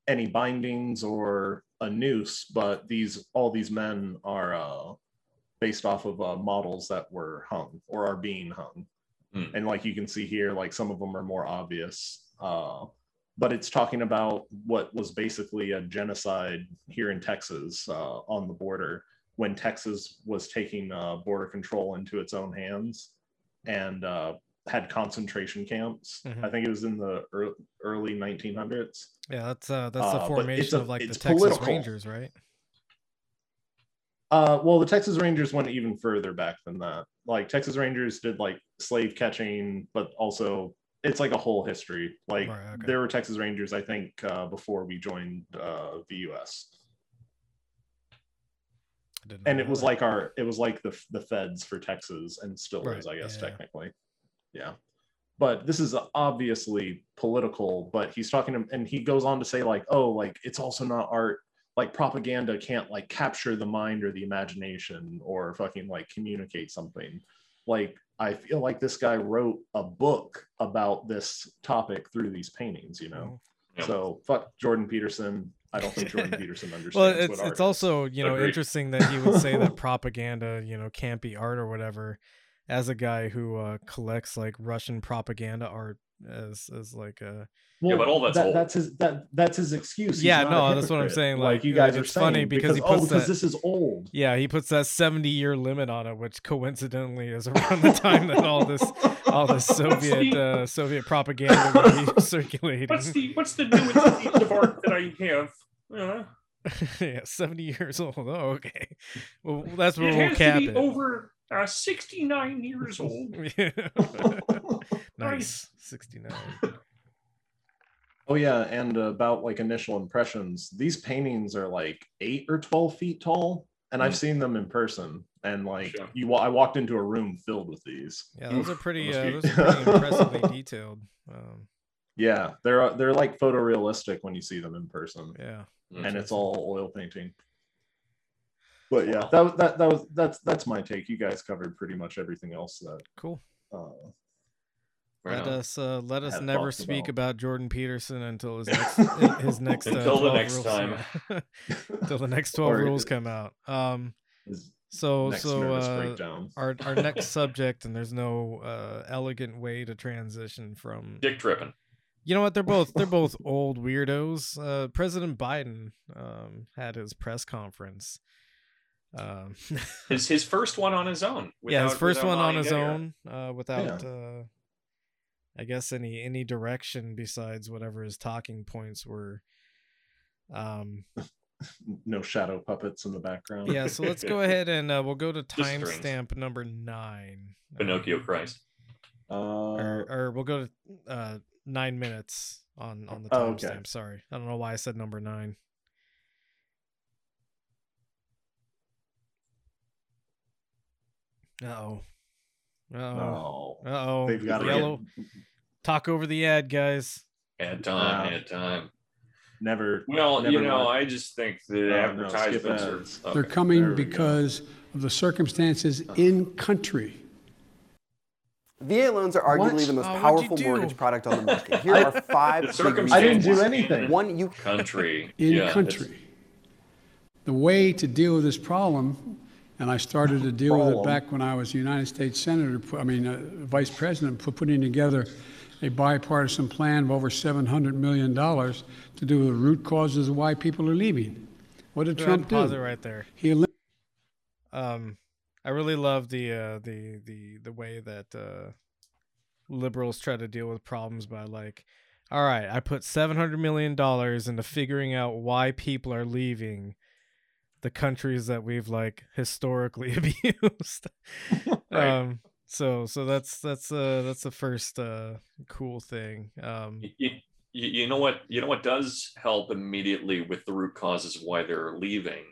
any bindings or a noose, but these all these men are uh, based off of uh, models that were hung or are being hung and like you can see here like some of them are more obvious uh, but it's talking about what was basically a genocide here in texas uh, on the border when texas was taking uh, border control into its own hands and uh, had concentration camps Mhm. i think it was in the early, early 1900s yeah, that's uh that's Uh, the but formation a- of like the Texas political. Rangers, right? Uh, well, the Texas Rangers went even further back than that. Like Texas Rangers did like slave catching, but also it's like a whole history. Like Right, okay. there were Texas Rangers, I think, uh, before we joined uh, the U.S. And it was that. like our, it was like the the feds for Texas, and still Right, is, I guess, yeah. technically. Yeah. But this is obviously political. But he's talking, to, and he goes on to say like, oh, like it's also not art. Like propaganda can't like capture the mind or the imagination or fucking like communicate something. Like I feel like this guy wrote a book about this topic through these paintings. You know. Yep. So fuck Jordan Peterson. I don't think Jordan Peterson understands. well what it's it's also you know Agreed. interesting that he would say that propaganda you know can't be art or whatever as a guy who uh collects like russian propaganda art as as like a Yeah, but all that's that, old. that's his that that's his excuse. He's Yeah, no, that's what I'm saying, Like, like, you guys uh, are it's funny saying, because he oh, puts because that- this is old. yeah he puts that 70 year limit on it which coincidentally is around the time that all this all this soviet uh soviet propaganda would be circulating What's the what's the newest piece of art that I have? Uh, yeah 70 years old oh okay well that's where it we'll has cap to be it over uh, 69 years old. Yeah. Nice 69 Oh yeah, and about like initial impressions, these paintings are like eight or twelve feet tall, and I've Mm. seen them in person. And like Sure. you, I walked into a room filled with these. yeah those are pretty must uh, those are pretty impressively detailed um Yeah, they're they're like photorealistic when you see them in person, yeah and it's all oil painting. But yeah, that was that that was that's that's my take. You guys covered pretty much everything else that cool uh, Right let on. us uh, let us never speak about. about Jordan Peterson until his next his next uh, Until the next rules, time. until the next 12 rules come out um so so uh, our our next subject and there's no uh elegant way to transition from Dick tripping. you know what they're both they're both old weirdos uh president biden um had his press conference um His his first one on his own. yeah his first one on his Dare. own uh without uh i guess any any direction besides whatever his talking points were um no shadow puppets in the background. yeah so let's go ahead and uh, we'll go to timestamp number nine Pinocchio Um, Christ. Uh, or, or we'll go to uh nine minutes on on the Oh, timestamp okay. sorry i don't know why i said number nine Uh-oh. Uh-oh. Uh-oh. They've got to Yellow. Talk over the ad, guys. Ad time, Wow. ad time. never. Well, never you know, mind. I just think the No, no, advertisements ads. are. They're coming there we go. because of the circumstances in country. VA loans are arguably What? the most Oh, powerful mortgage product on the market. Here are five circumstances- I didn't do anything. One, you country. in yeah, country. The way to deal with this problem, and I started to deal with it back when I was United States Senator, I mean, uh, Vice President, for putting together a bipartisan plan of over $700 million to do with the root causes of why people are leaving. What did Go ahead and Trump pause it do? right there. He elim- Um, I really love the uh, the the the way that uh, liberals try to deal with problems by like, all right, I put seven hundred million dollars into figuring out why people are leaving the countries that we've like historically abused. Right. Um, so so that's that's uh that's the first uh cool thing. Um, You, you, you know what? You know what does help immediately with the root causes of why they're leaving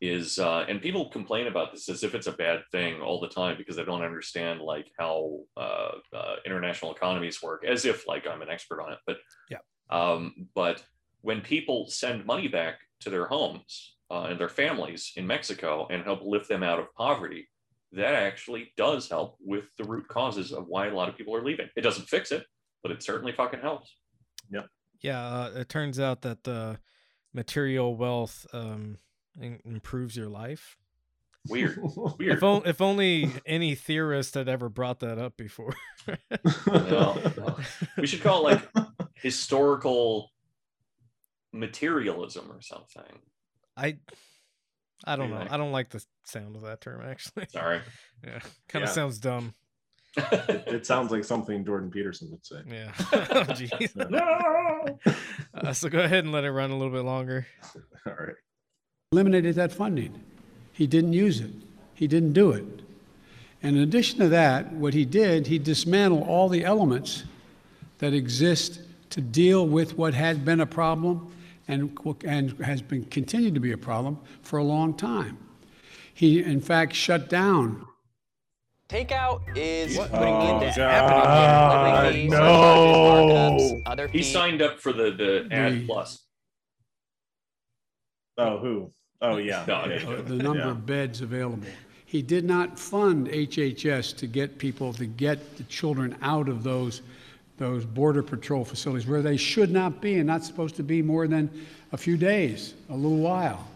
is, uh, and people complain about this as if it's a bad thing all the time because they don't understand like how uh, uh, international economies work, as if like I'm an expert on it. But Yeah. Um, but when people send money back to their homes uh, and their families in Mexico and help lift them out of poverty, that actually does help with the root causes of why a lot of people are leaving. It doesn't fix it, but it certainly fucking helps. yeah, uh, it turns out that uh, material wealth um in- improves your life. Weird. Weird. If, o- if only any theorist had ever brought that up before. No, no. We should call it like historical materialism or something. I I don't you know. I don't like the sound of that term actually. Sorry. Yeah, kind of Yeah. sounds dumb. it sounds like something Jordan Peterson would say. Yeah. oh. No! Uh, so go ahead and let it run a little bit longer. All right. eliminated that funding. He didn't use it. He didn't do it. And in addition to that, what he did, he dismantled all the elements that exist to deal with what had been a problem and, and has been continued to be a problem for a long time. He, in fact, shut down takeout is What? putting me Oh, into God, limiting fees, no. markups, other he signed up for the the ad The- plus. Oh, who? Oh, yeah. No, yeah, uh, yeah. the number Yeah. of beds available. He did not fund HHS to get people, to get the children out of those, those border patrol facilities where they should not be and not supposed to be more than a few days, a little while.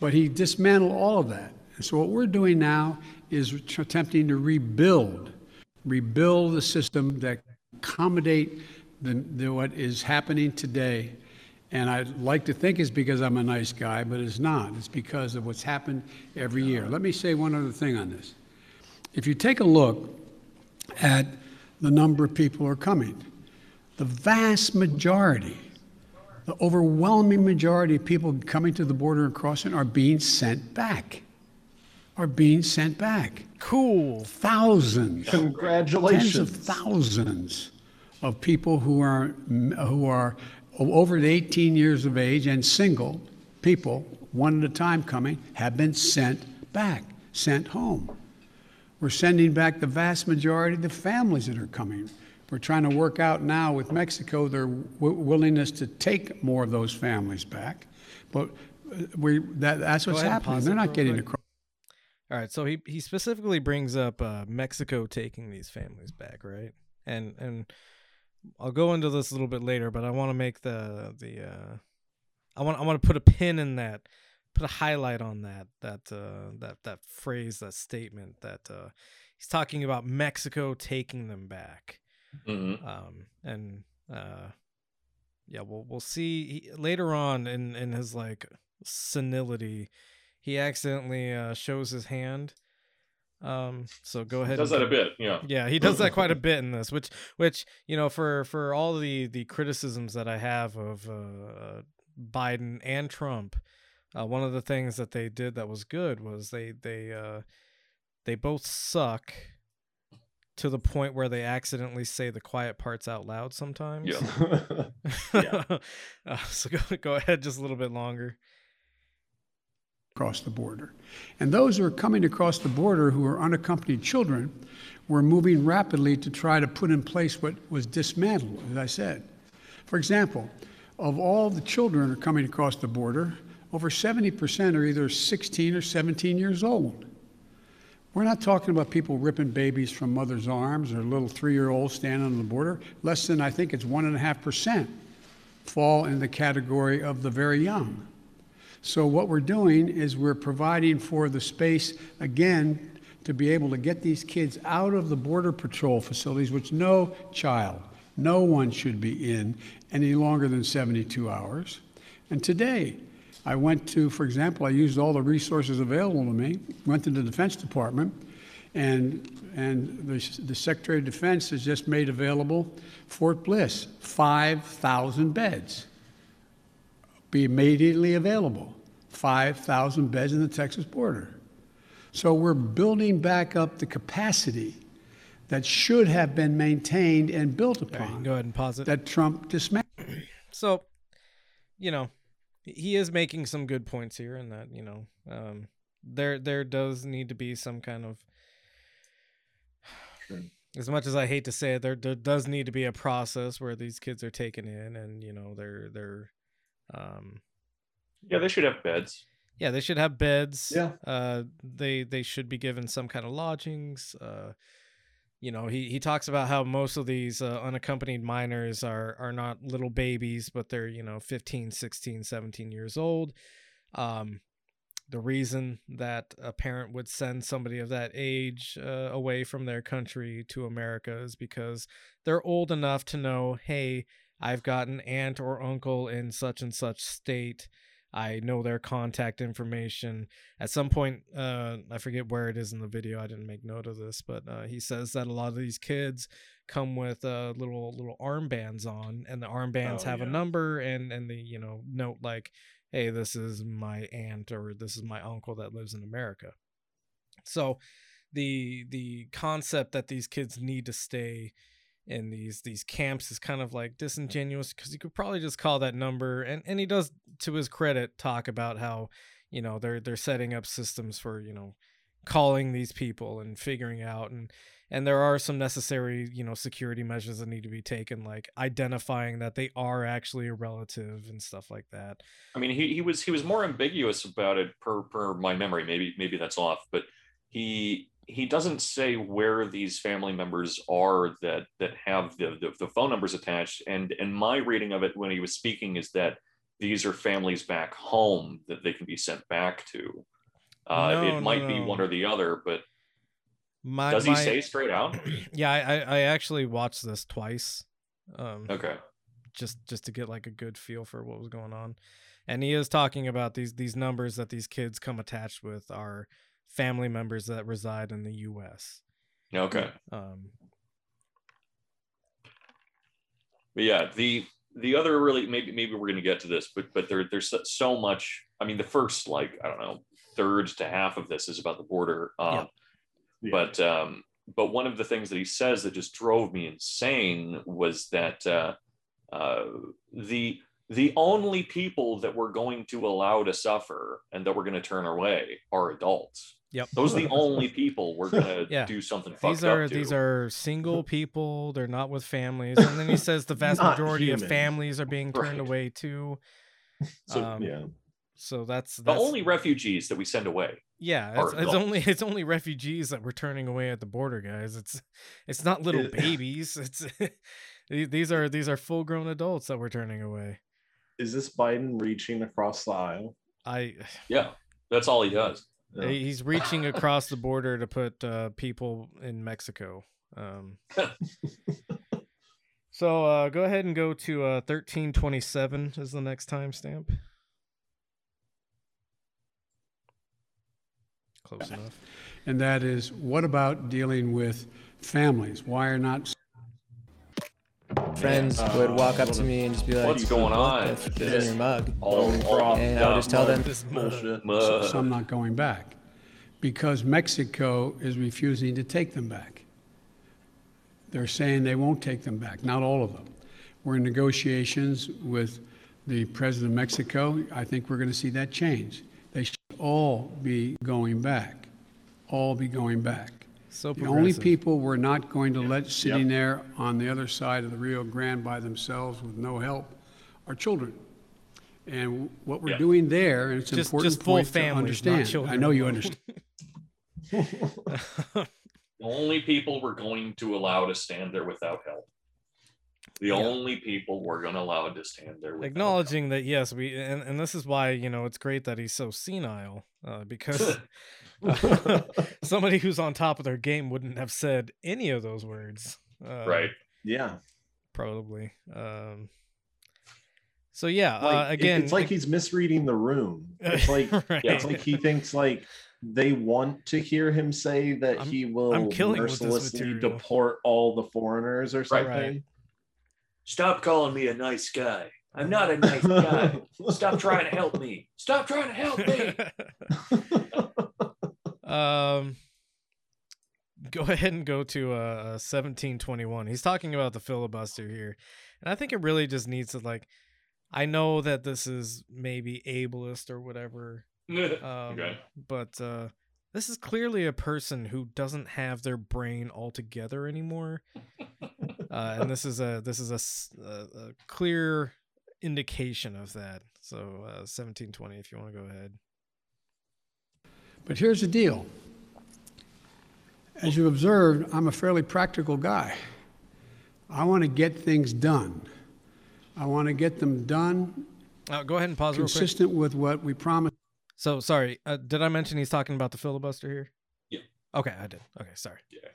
But he dismantled all of that. And so what we're doing now is attempting to rebuild, rebuild the system that accommodate the, the, what is happening today. And I'd like to think it's because I'm a nice guy, but it's not. It's because of what's happened every year. Let me say one other thing on this. If you take a look at the number of people who are coming, the vast majority, the overwhelming majority of people coming to the border and crossing are being sent back. Are being sent back. Cool. Thousands Congratulations. tens of Congratulations. thousands of people who are who are over the 18 years of age and single people, one at a time coming, have been sent back, sent home. We're sending back the vast majority of the families that are coming. We're trying to work out now with Mexico their w- willingness to take more of those families back, but uh, we that, that's what's happening. They're not getting quick. across. All right, so he he specifically brings up uh, Mexico taking these families back, right? And and I'll go into this a little bit later, but I want to make the the uh, I want I want to put a pin in that, put a highlight on that that uh, that that phrase, that statement that uh, he's talking about Mexico taking them back. Mhm. um and uh yeah we'll we'll see he, later on in in his like senility he accidentally uh shows his hand um so go ahead Does and- that a bit, yeah. yeah he does that quite a bit in this which which you know for for all the the criticisms that i have of uh biden and trump uh, one of the things that they did that was good was they they uh they both suck to the point where they accidentally say the quiet parts out loud sometimes Yeah. Yeah. uh, so go go ahead just a little bit longer across the border. And those who are coming across the border who are unaccompanied children, we're moving rapidly to try to put in place what was dismantled, as I said. For example, of all the children who are coming across the border, over 70% are either 16 or 17 years old. We're not talking about people ripping babies from mother's arms or little three year olds standing on the border. Less than, I think it's 1.5% fall in the category of the very young. So, what we're doing is we're providing for the space again to be able to get these kids out of the Border Patrol facilities, which no child, no one should be in any longer than 72 hours. And today, I went to, for example, I used all the resources available to me, went to the Defense Department, and, and the, the Secretary of Defense has just made available Fort Bliss, 5,000 beds. Be immediately available. 5,000 beds in the Texas border. So we're building back up the capacity that should have been maintained and built All right, upon go ahead and pause it. that Trump dismantled. So, you know, he is making some good points here, and that you know, um, there there does need to be some kind of. As much as I hate to say it, there, there does need to be a process where these kids are taken in, and you know they're they're, um, Yeah, they should have beds. yeah, they should have beds. Yeah. Uh, they they should be given some kind of lodgings. Uh, you know, he he talks about how most of these uh, unaccompanied minors are are not little babies, but they're, you know, 15, 16, 17 years old. Um the reason that a parent would send somebody of that age uh, away from their country to America is because they're old enough to know, hey, I've got an aunt or uncle in such and such state. I know their contact information. At some point, uh, I forget where it is in the video. I didn't make note of this, but uh, he says that a lot of these kids come with uh, little little armbands on, and the armbands Oh, have a number, and and the you know note like, "Hey, this is my aunt or this is my uncle that lives in America." So, the the concept that these kids need to stay in these these camps is kind of like mm. disingenuous because you could probably just call that number and and he does to his credit talk about how you know they're they're setting up systems for you know calling these people and figuring out and and there are some necessary you know security measures that need to be taken like identifying that they are actually a relative and stuff like that I mean, he, he was he was more ambiguous about it per per my memory. Maybe maybe that's off, but he he doesn't say where these family members are that that have the, the the phone numbers attached. And and my reading of it when he was speaking is that these are families back home that they can be sent back to. Uh, No, it no, might be one or the other, but my, does he my- say straight out? yeah I, I i actually watched this twice um Okay. just just to get like a good feel for what was going on and he is talking about these these numbers that these kids come attached with are family members that reside in the us Okay. um But yeah, the the other really maybe maybe we're gonna get to this, but but there there's so- so much. I mean, the first like I don't know third to half of this is about the border. Um, Yeah. But um, but one of the things that he says that just drove me insane was that uh, uh, the the only people that we're going to allow to suffer and that we're going to turn away are adults. Yep. Those are the only people we're going to Yeah. do something fucked these are up to. these are single people they're not with families and then he says the vast Not majority of families are being turned Right. away too So Um, yeah, so that's the only refugees that we send away. yeah it's, it's only it's only refugees that we're turning away at the border guys it's it's not little babies it's these these are these are full grown adults that we're turning away is this Biden reaching across the aisle? i Yeah, that's all he does. Yeah. he's reaching across the border to put uh, people in mexico um so uh go ahead and go to uh 1327 is the next timestamp close enough And that is, what about dealing with families? Why are not friends would walk up to uh, me and just be like, What's going on? "What's in your mug?" All, all And I would just tell them, this Bullshit. Mud. some not going back? Because Mexico is refusing to take them back. They're saying they won't take them back, not all of them. We're in negotiations with the president of Mexico. I think we're going to see that change. They should all be going back, all be going back. So The only people we're not going to let sitting there on the other side of the Rio Grande by themselves with no help are children. And what we're Yeah. doing there, and it's Just- important just full point to families, not understand. I know you understand. The only people we're going to allow to stand there without help. The only people we're going to allow to stand there without acknowledging that yes we and, and this is why you know it's great that he's so senile uh, because uh, somebody who's on top of their game wouldn't have said any of those words uh, right. Yeah. probably um so yeah Like, uh, again it's like he's misreading the room. It's like right. it's like he thinks like they want to hear him say that I'm- he will I'm killing mercilessly deport all the foreigners or something. Right. Stop calling me a nice guy. I'm not a nice guy. Stop trying to help me. Stop trying to help me. Um go ahead and go to uh 1721 he's talking about the filibuster here. And i think it really just needs to like i know that this is maybe ableist or whatever um Okay. but uh this is clearly a person who doesn't have their brain altogether anymore. Uh and this is a this is a, a- a clear indication of that. So uh 1720 if you want to go ahead But here's the deal. As you observed, I'm a fairly practical guy. I want to get things done. I want to get them done uh, go ahead and pause real quick consistent with what we promised. So sorry, uh, did I mention he's talking about the filibuster here? Yeah. Okay, I did. Okay, sorry. Yeah.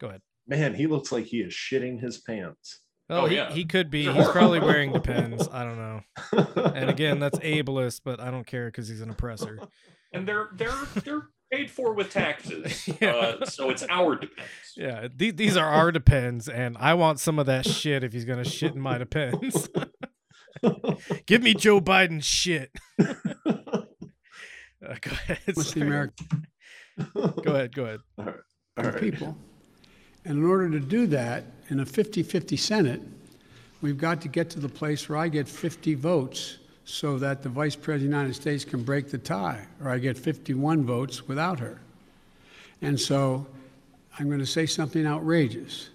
Go ahead. Man, he looks like he is shitting his pants. Oh, Oh, he, yeah. he could be. He's probably wearing Depends. I don't know. And again, that's ableist, but I don't care because he's an oppressor. And they're they're they're paid for with taxes. Yeah. Uh, so it's our depends. Yeah, these, these are our Depends, and I want some of that shit if he's gonna shit in my Depends. Give me Joe Biden shit. Uh, go ahead. What's the. American Go ahead. Go ahead. All right. people. And in order to do that, in a 50 50 Senate, we've got to get to the place where I get 50 votes so that the Vice President of the United States can break the tie, or I get 51 votes without her. And so I'm going to say something outrageous.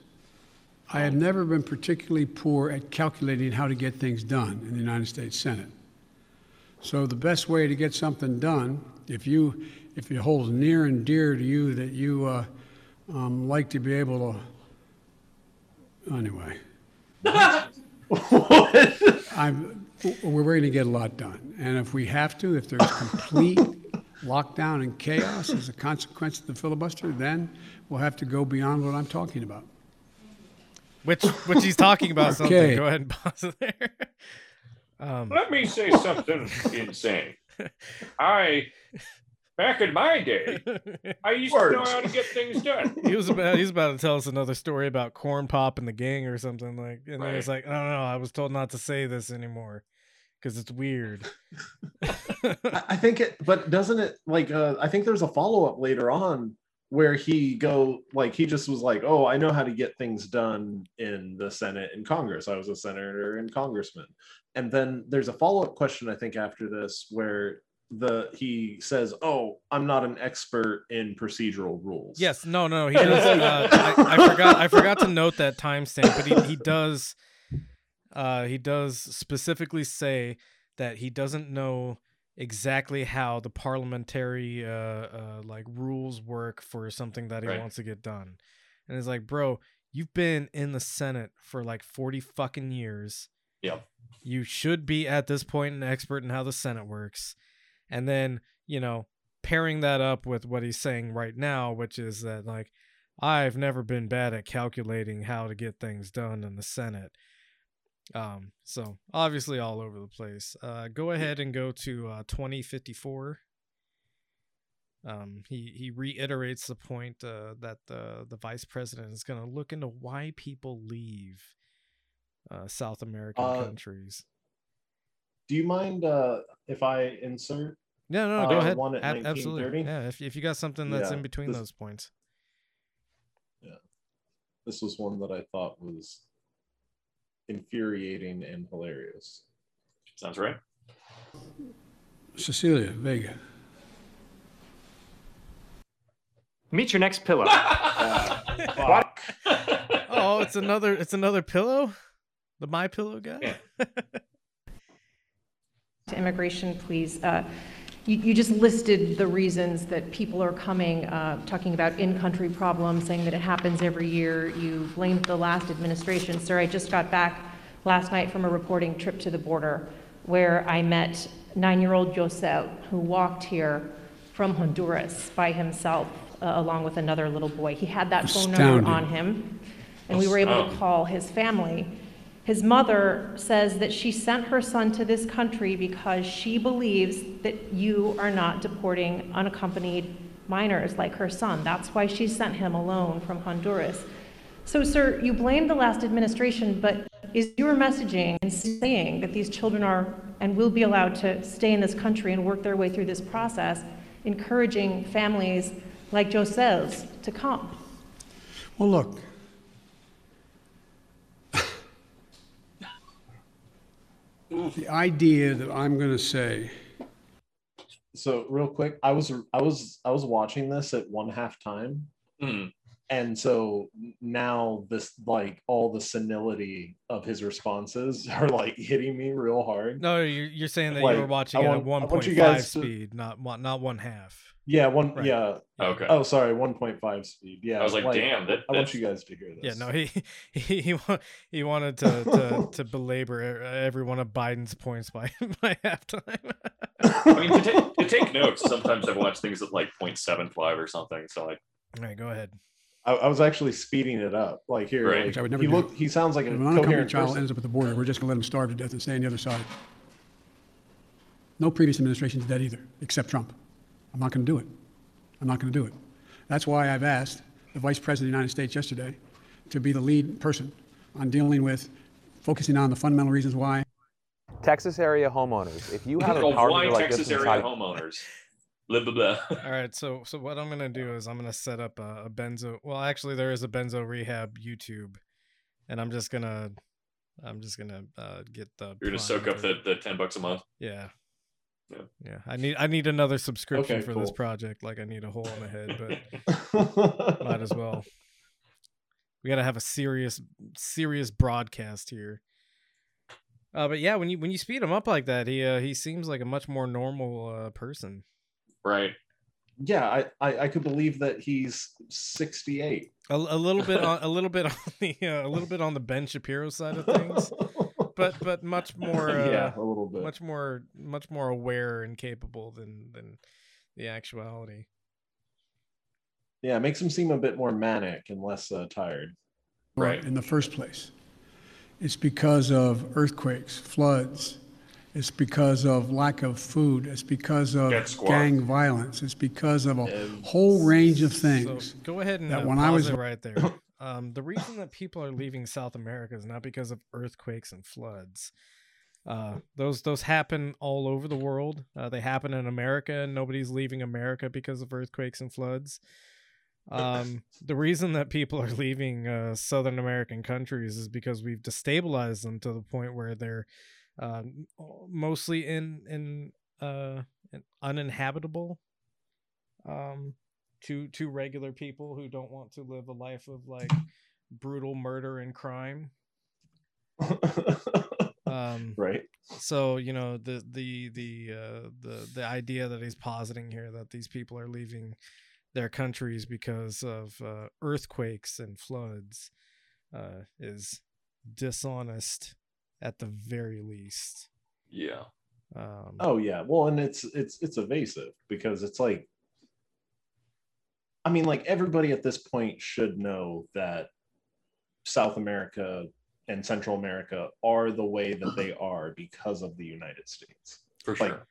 I have never been particularly poor at calculating how to get things done in the United States Senate. So the best way to get something done, if you if it holds near and dear to you that you uh, um, like to be able to, anyway, I'm we're going to get a lot done, and if we have to, if there's complete lockdown and chaos as a consequence of the filibuster, then we'll have to go beyond what I'm talking about. Which which he's talking about something. Go ahead and pause it there. Um, Let me say something insane. I, back in my day, I used to know how to get things done. he was about he's about to tell us another story about corn pop and the gang or something like and then he's Right. like, I don't know, I was told not to say this anymore because it's weird. I I think it, but doesn't it like? Uh, I think there's a follow up later on where he go like he just was like, "Oh, I know how to get things done in the Senate and Congress. I was a senator and congressman." And then there's a follow up question I think after this where the he says, "Oh, I'm not an expert in procedural rules." yes, no, no, he does. Uh, I, I forgot. I forgot to note that timestamp, but he, he does. Uh, he does specifically say that he doesn't know exactly how the parliamentary uh, uh like rules work for something that he Right. wants to get done, and it's like, bro, you've been in the Senate for like forty fucking years. Yep. You should be at this point an expert in how the Senate works, and then you know pairing that up with what he's saying right now, which is that like I've never been bad at calculating how to get things done in the Senate. Um, so obviously all over the place. Uh, go ahead and go to uh, 2054. Um, he he reiterates the point uh, that the the vice president is going to look into why people leave uh, South American Uh, countries. Do you mind uh, if I insert? No, no, no go uh, ahead. one at Ab- absolutely. Yeah, if if you got something that's Yeah, in between this- those points. Yeah, this was one that I thought was infuriating and hilarious. Sounds right. Cecilia Vega. Meet your next pillow. uh, oh, it's another. It's another pillow. The my pillow guy. Yeah. to immigration, please. Uh, you, you just listed the reasons that people are coming, uh, talking about in-country problems, saying that it happens every year. You blamed the last administration. Sir, I just got back last night from a reporting trip to the border where I met nine-year-old Josel, who walked here from Honduras by himself, uh, along with another little boy. He had that phone number on him, and we were able to call his family. His mother says that she sent her son to this country because she believes that you are not deporting unaccompanied minors like her son. That's why she sent him alone from Honduras. So, sir, you blame the last administration, but is your messaging and saying that these children are and will be allowed to stay in this country and work their way through this process, encouraging families like Josel's to come? Well, look. The idea that I'm going to say, So real quick, I was I was I was watching this at one half time, Hmm. and so now this like all the senility of his responses are like hitting me real hard. No, you're, you're saying that Like, you were watching I it want- at I want 1.5 you guys to- speed, not one, not one half. Yeah, one Right. yeah. Okay. Oh, sorry, one point five speed. Yeah, I was like, damn, that- I want you guys to hear this. Yeah, no, he he he, he wanted to to, to belabor every one of Biden's points by by halftime. I mean, to take, to take notes, sometimes I've watched things at like 0.75 or something. So like, All right, go ahead. I, I was actually speeding it up. Like here, Right. like, Which I would never he do. look. He sounds like if an unaccompanied coherent child person. ends up at the border, we're just going to let him starve to death and stay on the other side. No previous administration did that either, except Trump. I'm not going to do it. I'm not going to do it. That's why I've asked the Vice President of the United States yesterday to be the lead person on dealing with focusing on the fundamental reasons why Texas area homeowners. If you have a power why like Texas this area inside, homeowners? Blah blah blah. All right, so so what I'm gonna do is I'm gonna set up a, a benzo. Well, actually, there is a benzo rehab YouTube, and I'm just gonna I'm just gonna uh, get the. You're gonna Prime soak up the, the 10 bucks a month. Yeah. Yeah. Yeah, I need I need another subscription Okay, for this project. Like I need a hole in the head, but might as well. We got to have a serious serious broadcast here. Uh, but yeah, when you when you speed him up like that, he uh, he seems like a much more normal uh, person. Right. Yeah, I, I I could believe that he's 68. A, a little bit on a little bit on the uh, a little bit on the Ben Shapiro side of things, but but much more uh, yeah, a little bit. much more much more aware and capable than than the actuality. Yeah, it makes him seem a bit more manic and less uh, tired. Right. in the first place. It's because of earthquakes, floods. It's because of lack of food. It's because of gang violence. It's because of a And whole range of So things. go ahead and that uh, when pause I was- it right there. Um, the reason that people are leaving South America is not because of earthquakes and floods. Uh, those those happen all over the world. Uh, they happen in America, and nobody's leaving America because of earthquakes and floods. Um, the reason that people are leaving uh, Southern American countries is because we've destabilized them to the point where they're uh, mostly in in uh, in uninhabitable um, to to regular people who don't want to live a life of like brutal murder and crime. Um, right. so you know the the the uh, the the idea that he's positing here that these people are leaving their countries because of uh, earthquakes and floods uh, is dishonest at the very least. Yeah. Um, Oh yeah. Well, and it's it's it's evasive because it's like I mean, like everybody at this point should know that South America and Central America are the way that they are because of the United States. For Like, sure.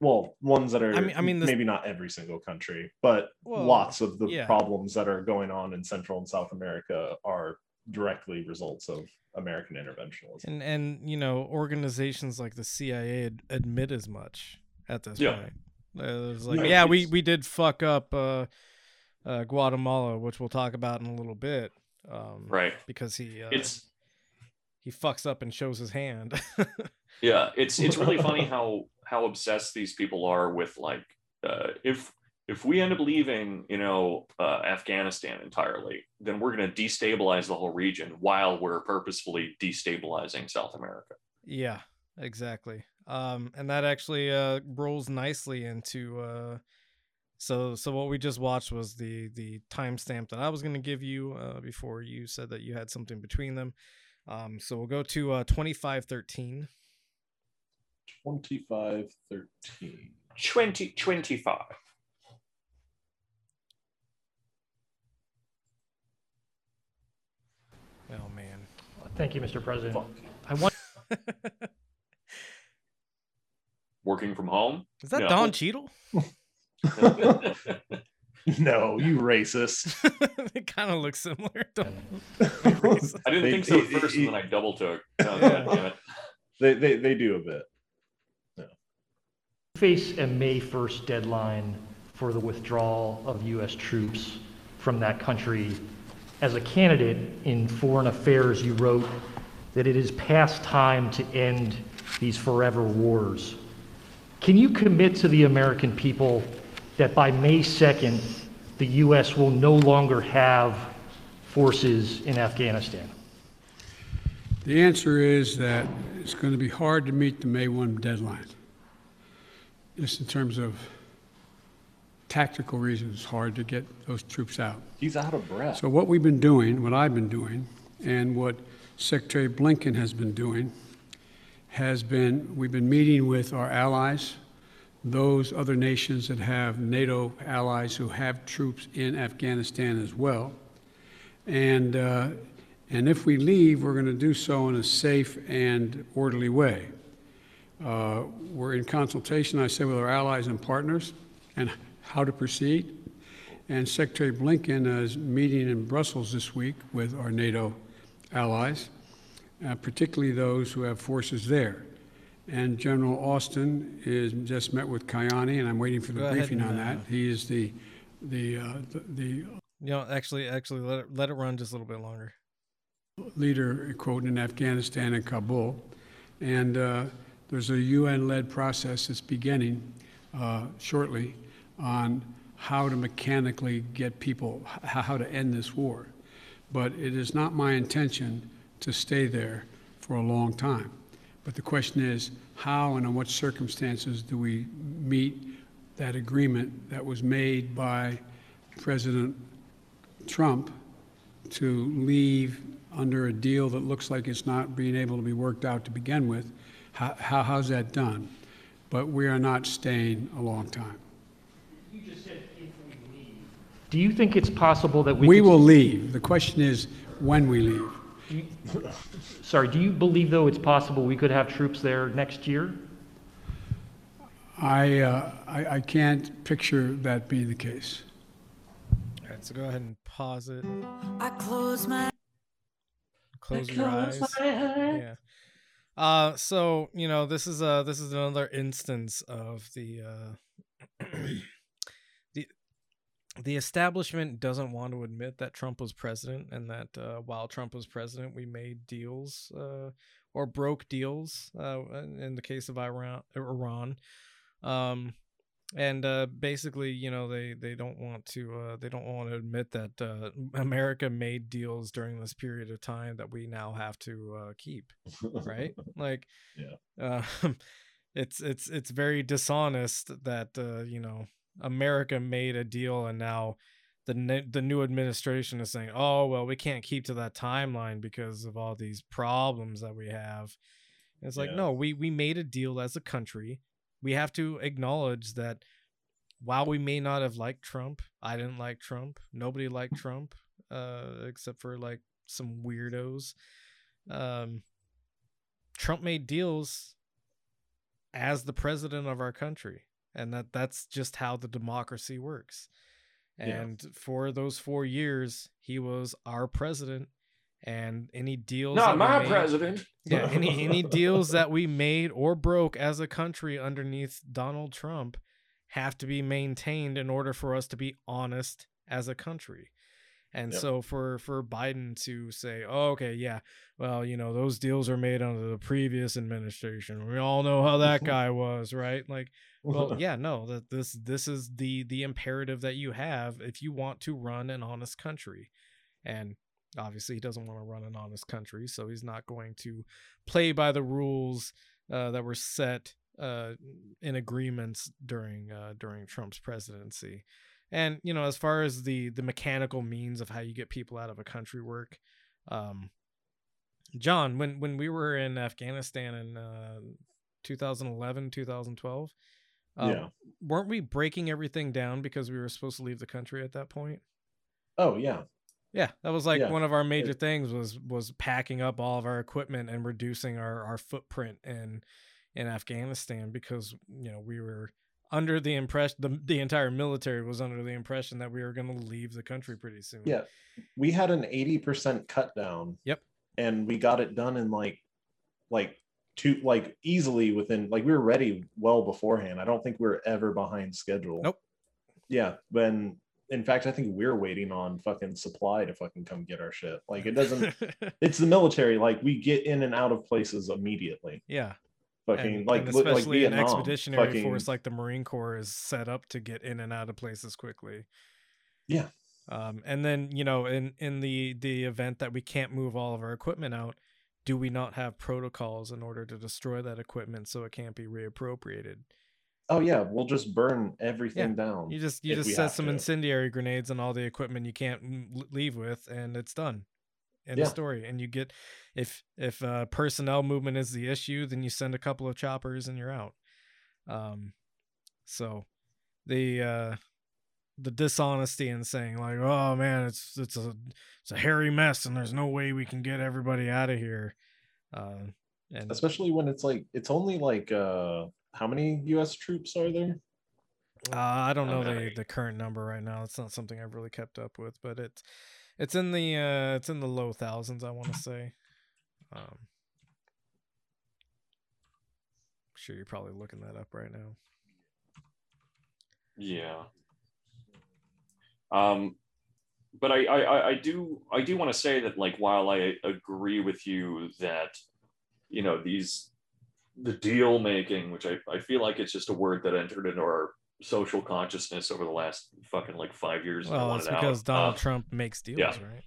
Well, ones that are I mean- I mean, this- maybe not every single country, but Well, lots of the yeah. problems that are going on in Central and South America are directly results of American interventionism. and and you know organizations like the CIA ad- admit as much at this Yeah. point. Uh, it's like, Yeah, yeah, we we did fuck up uh, uh, Guatemala, which we'll talk about in a little bit. Um, Right. Because he uh, It's he fucks up and shows his hand. yeah, it's it's really funny how how obsessed these people are with like uh if if we end up leaving, you know, uh, Afghanistan entirely, then we're going to destabilize the whole region while we're purposefully destabilizing South America. Yeah, exactly. Um, and that actually uh, rolls nicely into uh, so so what we just watched was the the timestamp that I was going to give you uh, before you said that you had something between them. Um, so we'll go to uh, twenty five thirteen. 2513. 2025. Oh man. Thank you, Mr. President. I want Working from home. Is that No. Don Cheadle? No, you racist. it kind of looks similar. I didn't They- think so at first, and then I double took. Oh, Yeah. God damn it. They, they, they do a bit. face a May 1st deadline for the withdrawal of U.S. troops from that country. As a candidate in foreign affairs, you wrote that it is past time to end these forever wars. Can you commit to the American people that by May 2nd, the U.S. will no longer have forces in Afghanistan? The answer is that it's going to be hard to meet the May 1 deadline. Just in terms of tactical reasons, it's hard to get those troops out. He's out of breath. So what we've been doing, what I've been doing, and what Secretary Blinken has been doing, has been, we've been meeting with our allies, those other nations that have NATO allies who have troops in Afghanistan as well. And, uh, and if we leave, we're going to do so in a safe and orderly way. Uh, we're in consultation, I say, with our allies and partners and how to proceed. And Secretary Blinken is meeting in Brussels this week with our NATO allies, uh, particularly those who have forces there. And General Austin is just met with Ghani, and I'm waiting for the Go briefing on that. He is the the uh, the, the You know, actually, actually, let it let it run just a little bit longer. leader, quote, in Afghanistan and Kabul. And uh, there's a UN-led process that's beginning uh, shortly on how to mechanically get people, h- how to end this war. But it is not my intention to stay there for a long time. But the question is, how and in what circumstances do we meet that agreement that was made by President Trump to leave under a deal that looks like it's not being able to be worked out to begin with. How, how, how's that done? But we are not staying a long time. You just said if we leave. Do you think it's possible that we We will leave. The question is when we leave. Do you- Sorry, do you believe, though, it's possible we could have troops there next year? I, uh, I, I can't picture that being the case. All right, so go ahead and pause it. I close my Close I your close eyes. my. Yeah. Uh, so you know, this is uh this is another instance of the uh the the establishment doesn't want to admit that Trump was president and that uh, while Trump was president, we made deals uh, or broke deals uh, in the case of Iran. Iran. Um, and uh, basically, you know, they they don't want to uh, they don't want to admit that uh, America made deals during this period of time that we now have to uh, keep, right? like, Yeah. uh, it's it's it's very dishonest that uh, you know America made a deal and now the ne- the new administration is saying, oh well, we can't keep to that timeline because of all these problems that we have. And it's like, Yeah. no, we we made a deal as a country. We have to acknowledge that while we may not have liked Trump, I didn't like Trump. Nobody liked Trump, uh, except for like some weirdos. Um, Trump made deals as the president of our country, and that that's just how the democracy works. Yeah. And for those four years, he was our president, and any deals Not my made- president. yeah, any any deals that we made or broke as a country underneath Donald Trump have to be maintained in order for us to be honest as a country. And Yep. so for for Biden to say, "Oh, okay, yeah, well, you know, those deals are made under the previous administration. We all know how that guy was, right?" Like, well, yeah, no, that this this is the the imperative that you have if you want to run an honest country. And obviously he doesn't want to run an honest country, so he's not going to play by the rules uh, that were set uh, in agreements during uh, during Trump's presidency. And you know, as far as the the mechanical means of how you get people out of a country work, um, John, when when we were in Afghanistan in uh, 2011, 2012, um, Yeah. weren't we breaking everything down because we were supposed to leave the country at that point? oh yeah. Yeah, that was like Yeah. one of our major things was was packing up all of our equipment and reducing our our footprint in in Afghanistan because you know we were under the impression the the entire military was under the impression that we were going to leave the country pretty soon. Yeah. We had an 80% cut down. Yep. And we got it done in like like two like easily within like we were ready well beforehand. I don't think we are ever behind schedule. Nope. Yeah. When in fact I think we're waiting on fucking supply to fucking come get our shit. Like it doesn't it's the military. Like we get in and out of places immediately. yeah. Fucking and, like and li- like especially an expeditionary fucking- force like the Marine Corps is set up to get in and out of places quickly. Yeah. Um, and then you know, in in the the event that we can't move all of our equipment out, do we not have protocols in order to destroy that equipment so it can't be reappropriated? Oh yeah, we'll just burn everything down. You just you just set some to. incendiary grenades on all the equipment you can't leave with, and it's done. End Yeah. of story. And you get if if uh, personnel movement is the issue, then you send a couple of choppers and you're out. Um, so the uh, the dishonesty in saying like, oh man, it's it's a it's a hairy mess, and there's no way we can get everybody out of here. Uh, and especially when it's like it's only like uh how many US troops are there? Uh, I don't know Okay. the, the current number right now. It's not something I've really kept up with, but it's it's in the uh, it's in the low thousands. I want to say. Um, sure, you're probably looking that up right now. Yeah. Um, but I, I, I- do, I do want to say that, like, while I agree with you that, you know, these, the deal making, which I, I feel like it's just a word that entered into our social consciousness over the last fucking like five years. Well, it's it out. because Donald Uh, Trump makes deals, yeah. right?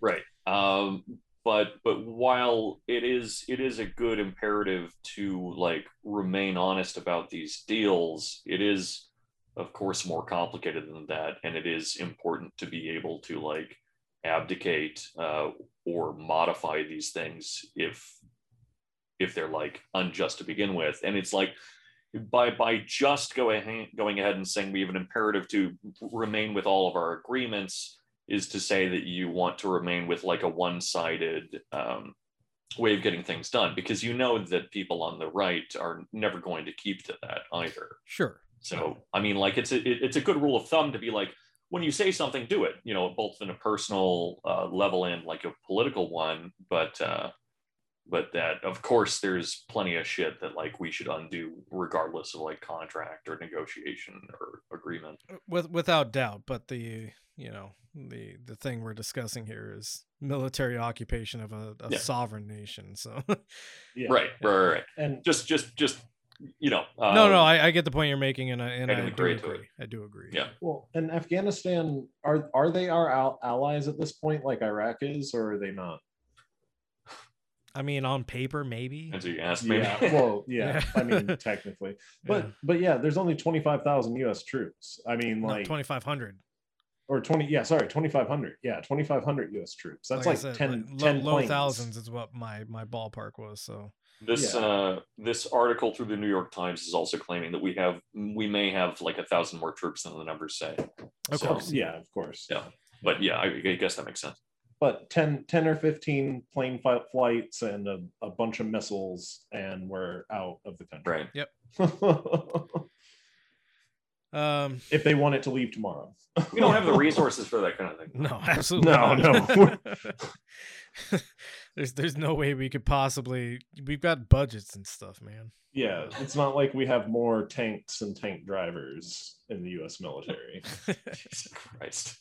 right um but but while it is it is a good imperative to like remain honest about these deals it is of course more complicated than that and it is important to be able to like abdicate uh, or modify these things if if they're like unjust to begin with and it's like by by just go ahead, going ahead and saying we have an imperative to remain with all of our agreements is to say that you want to remain with like a one-sided um, way of getting things done because you know that people on the right are never going to keep to that either Sure. so i mean like it's a it- it's a good rule of thumb to be like when you say something do it you know both in a personal uh, level and like a political one but uh but that of course there's plenty of shit that like we should undo regardless of like contract or negotiation or agreement With without doubt, but the you know the the thing we're discussing here is military occupation of a, a Yeah. sovereign nation. So Yeah. right right right, right. And just just just you know uh, no, no, I, I get the point you're making, and I and I I, can do agree agree. I do agree. yeah well, and Afghanistan are are they our al- allies at this point, like Iraq is, or are they not? I mean, on paper, maybe. as you asked me Yeah, well, yeah. Yeah. I mean, technically, but Yeah. but yeah, there's only twenty five thousand U.S. troops. I mean, No, like 2,500. or twenty, yeah, sorry, twenty five hundred. Yeah, twenty five hundred U.S. troops. That's I like, said, 10, like, 10 low, low thousands is what my my ballpark was. So This Yeah. uh, this article through the New York Times is also claiming that we have we may have like a thousand more troops than the numbers say. Of So, course. Yeah, of course. Yeah, but yeah, I, I guess that makes sense. But 10, 10 or 15 plane fi- flights and a, a bunch of missiles, and we're out of the country. Right. Yep. Um, if they want it to leave tomorrow. We don't have the resources for that kind of thing. No, absolutely. No, not. no. there's there's no way we could possibly. We've got budgets and stuff, man. Yeah, it's not like we have more tanks and tank drivers in the U.S. military. Jesus Christ.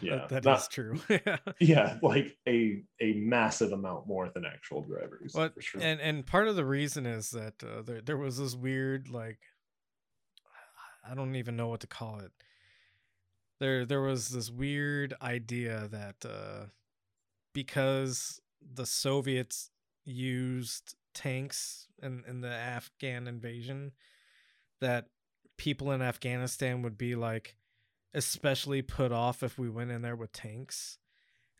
Yeah, that not- is true. Yeah, like a a massive amount more than actual drivers. But for sure. and and part of the reason is that uh, there there was this weird like I don't even know what to call it. There there was this weird idea that uh, because the Soviets used tanks in in the Afghan invasion, that people in Afghanistan would be like especially put off if we went in there with tanks.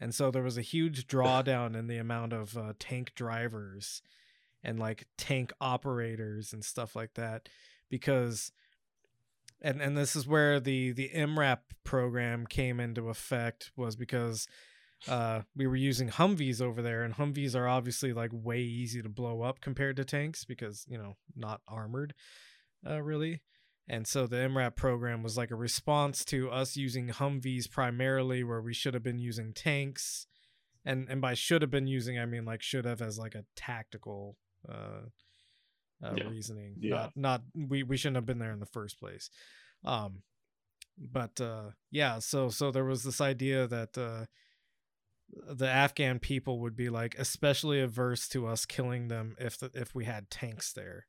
And so there was a huge drawdown in the amount of uh, tank drivers and like tank operators and stuff like that because and and this is where the the MRAP program came into effect was because uh we were using Humvees over there and Humvees are obviously like way easy to blow up compared to tanks because you know not armored uh really and so the MRAP program was like a response to us using Humvees primarily where we should have been using tanks and and by should have been using I mean like should have as like a tactical uh, uh Yeah. reasoning Yeah. not not we we shouldn't have been there in the first place um but uh yeah so so there was this idea that uh the Afghan people would be like especially averse to us killing them if the, if we had tanks there.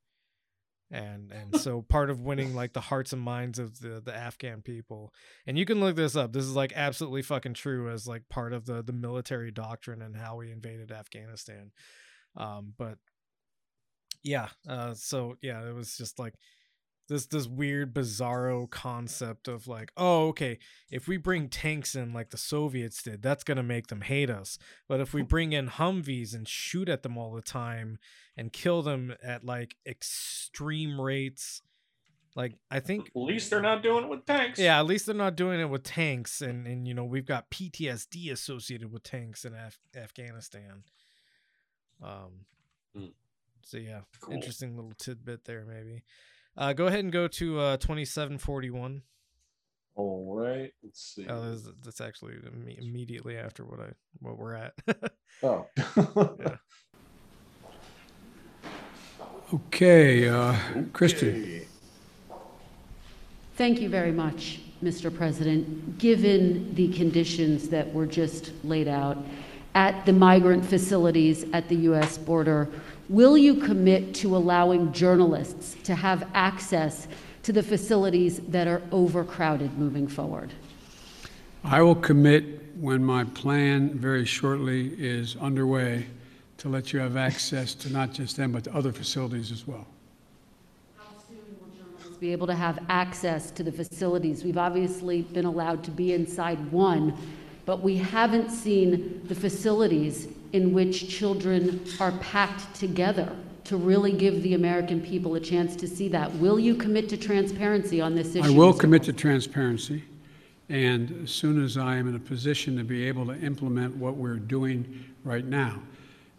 And and so part of winning like the hearts and minds of the the Afghan people and you can look this up. This is like absolutely fucking true as like part of the the military doctrine and how we invaded Afghanistan. Um but yeah uh so yeah it was just like this this weird bizarro concept of like oh okay if we bring tanks in like the soviets did that's going to make them hate us but if we bring in humvees and shoot at them all the time and kill them at like extreme rates like i think At least they're not doing it with tanks. yeah at least they're not doing it with tanks and and you know we've got ptsd associated with tanks in Af- afghanistan um Hmm. so yeah Cool. interesting little tidbit there maybe uh go ahead and go to uh 2741 All right, let's see. oh that's, that's actually imme- immediately after what i what we're at Oh, yeah Okay, uh, Kristen. Okay. Thank you very much, Mr. President. Given the conditions that were just laid out at the migrant facilities at the U.S. border, will you commit to allowing journalists to have access to the facilities that are overcrowded moving forward? I will commit when my plan very shortly is underway to let you have access to not just them, but to other facilities as well. How soon will journalists be able to have access to the facilities. We've obviously been allowed to be inside one, but we haven't seen the facilities in which children are packed together to really give the American people a chance to see that. Will you commit to transparency on this issue? I will Mr. commit to transparency, and as soon as I am in a position to be able to implement what we're doing right now.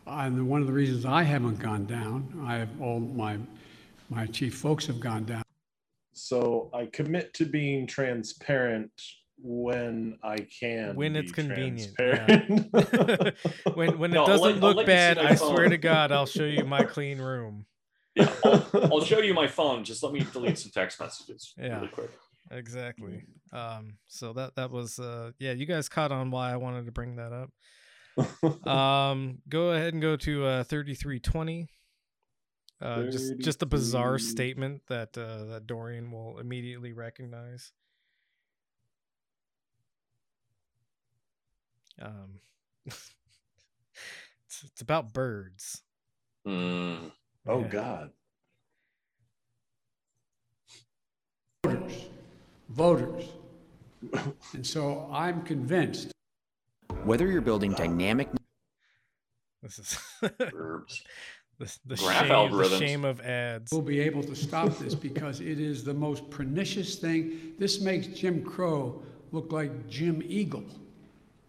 And one of the reasons I haven't gone down, I have all my, my chief folks have gone down. So I commit to being transparent when I can. when it's convenient transparent. when when No, it doesn't let- look let you see bad i swear to god i'll show you my clean room Yeah, I'll, I'll show you my phone. Just let me delete some text messages Yeah. really quick. exactly um so that that was uh yeah you guys caught on why i wanted to bring that up um go ahead and go to uh 3320 uh just just a bizarre statement that uh that dorian will immediately recognize um it's, it's about birds Mm. oh Yeah. God. Voters, voters. And so I'm convinced Whether you're building dynamic this is Verbs. the, the, Graph shame, the shame of ads we'll be able to stop this because it is the most pernicious thing. This makes Jim Crow look like Jim Eagle.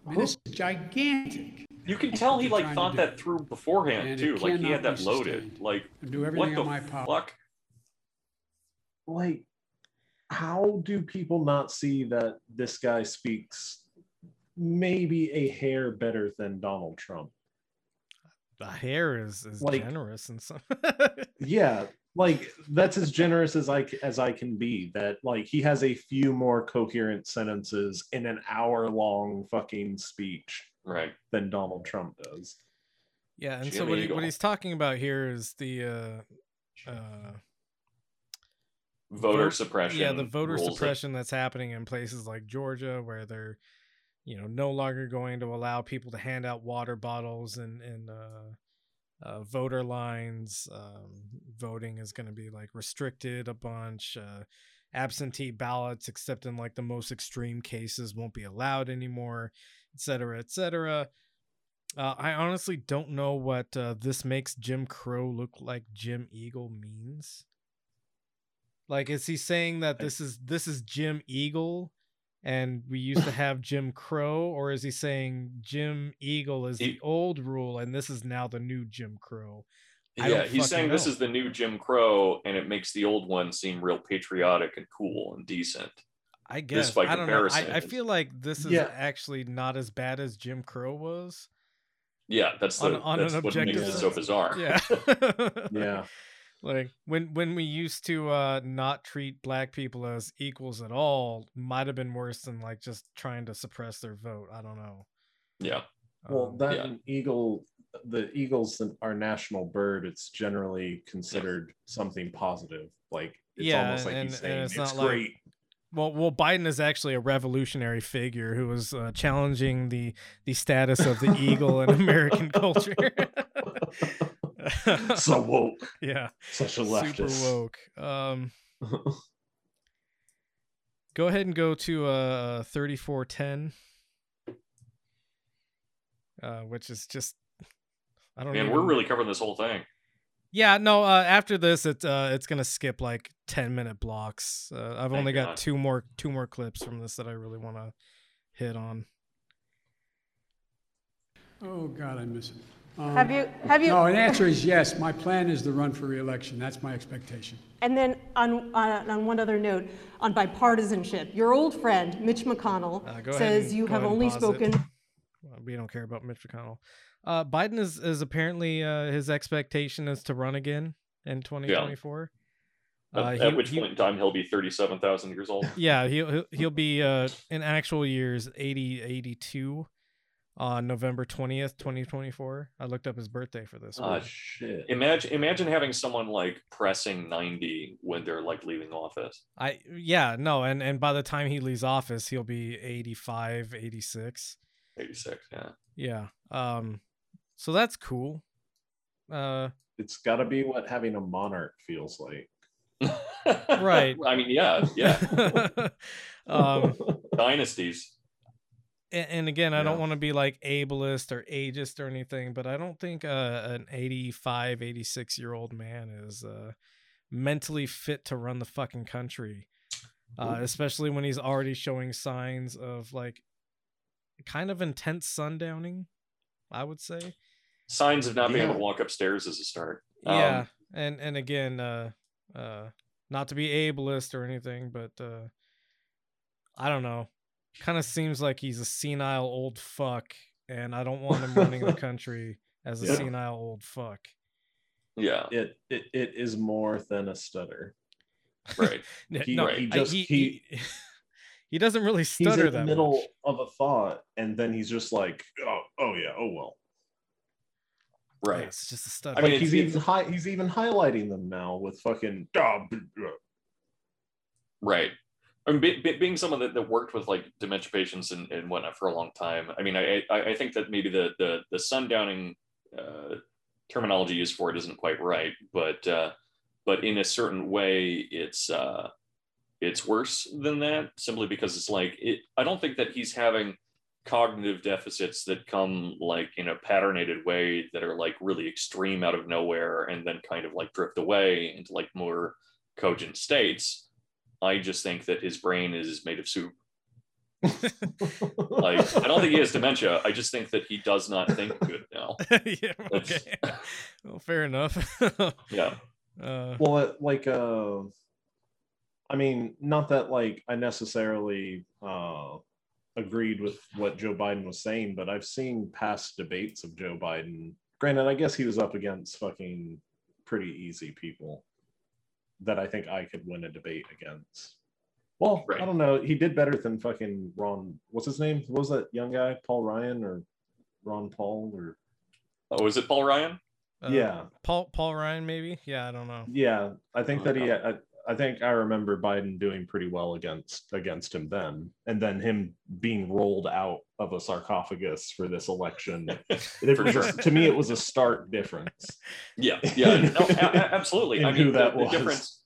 I mean, this is gigantic. You can tell he like thought that through beforehand And too. Like he had that loaded. Like And do what the in my power. fuck? Like, how do people not see that this guy speaks maybe a hair better than Donald Trump? The hair is, is Like- generous and some. Yeah, like that's as generous as I c- as I can be. That like he has a few more coherent sentences in an hour long fucking speech Right. than Donald Trump does. Yeah, and so what, he, what he's talking about here is the uh, uh, Voter vote- suppression. Yeah, the voter rules that- suppression that's happening in places like Georgia, where they're, you know, no longer going to allow people to hand out water bottles and and uh, uh, voter lines. Um, voting is going to be like restricted a bunch. Uh, absentee ballots, except in like the most extreme cases, won't be allowed anymore, et cetera, et cetera. Uh, I honestly don't know what uh, this makes Jim Crow look like Jim Eagle means. Like, is he saying that this is this is Jim Eagle, and we used to have Jim Crow, or is he saying Jim Eagle is the old rule and this is now the new Jim Crow? I Yeah, he's saying fucking this is the new Jim Crow, and it makes the old one seem real patriotic and cool and decent. I This guess by I don't know. I, comparison I feel like this is Yeah. actually not as bad as Jim Crow was. Yeah, that's the On- on that's an what makes objective it so bizarre. Yeah. Yeah. Like when when we used to uh not treat black people as equals at all might have been worse than like just trying to suppress their vote. I don't know. Yeah. Well, Um, that yeah. eagle, the eagle's an- our national bird. It's generally considered something positive. Like it's yeah, almost like and, he's saying it's, it's, great. like well, well, Biden is actually a revolutionary figure who was uh, challenging the the status of the eagle in American culture. So woke. Yeah, Such a super leftist. woke. Um, go ahead and go to uh thirty four ten, uh, which is just I don't. Man, even- we're really covering this whole thing. Yeah, no. Uh, after this, it uh, it's gonna skip like ten minute blocks. Uh, I've Thank only got two more two more clips from this that I really want to hit on. Oh, God, I miss it. Um, Have you- have you- No, an answer is yes. My plan is to run for reelection. That's my expectation. And then on, on, on one other note, on bipartisanship, your old friend Mitch McConnell Uh, says and- you have only pause it. spoken. Uh, We don't care about Mitch McConnell. Uh, Biden is is apparently uh, his expectation is to run again in 2024. At, Uh, at he- which he- point in time he'll be thirty-seven thousand years old. Yeah, he'll he'll, he'll be uh, in actual years 80 82 on November 20th, 2024. I looked up his birthday for this. Uh, one. shit. Imagine imagine having someone like pressing ninety when they're like leaving office. I yeah, no, and and by the time he leaves office, he'll be 85, 86. Eighty-six. Yeah. Yeah. Um so that's cool. Uh It's got to be what having a monarch feels like. right. I mean, yeah, yeah. um Dynasties. And, again, I don't want to be like ableist or ageist or anything, but I don't think uh, an 85, 86 year old man is uh, mentally fit to run the fucking country, uh, especially when he's already showing signs of like kind of intense sundowning, I would say. Signs of not being able to walk upstairs is a start. Um, Yeah, and and again, uh, uh, not to be ableist or anything, but uh, I don't know. Kind of seems like he's a senile old fuck, and I don't want him running the country as a Yeah. senile old fuck. Yeah. It, it it is more than a stutter. Right. He, no, he I- just he, he, he, he doesn't really he's stutter in the middle much. of a thought, and then he's just like, oh oh yeah, oh well. Right. Yeah, it's just a stutter. I mean, like he's even hi- he's even highlighting them now with fucking. "Ah, uh." Right. I mean, be, be- being someone that, that worked with like dementia patients and, and whatnot for a long time, I mean, I, I, I think that maybe the the, the sundowning uh, terminology used for it isn't quite right, but uh, but in a certain way, it's uh, it's worse than that simply because it's like it. I don't think that he's having cognitive deficits that come like in a patternated way that are like really extreme out of nowhere and then kind of like drift away into like more cogent states. I just think that his brain is made of soup. like I don't think he has dementia. I just think that he does not think good now. yeah, okay. well, fair enough. Yeah. Uh, Well, it, like uh, I mean, not that like I necessarily uh, agreed with what Joe Biden was saying, but I've seen past debates of Joe Biden. Granted, I guess he was up against fucking pretty easy people that I think I could win a debate against. Well, I don't know. He did better than fucking Ron. What's his name? What was that young guy? Paul Ryan or Ron Paul or? Oh, is it Paul Ryan? Uh, yeah, Paul Paul Ryan maybe. Yeah, I don't know. yeah. I think that he. I, I think I remember Biden doing pretty well against against him then, and then him being rolled out of a sarcophagus for this election. For sure. to me, it was a stark difference. Yeah, yeah, no, absolutely. I mean, the, that the was. difference,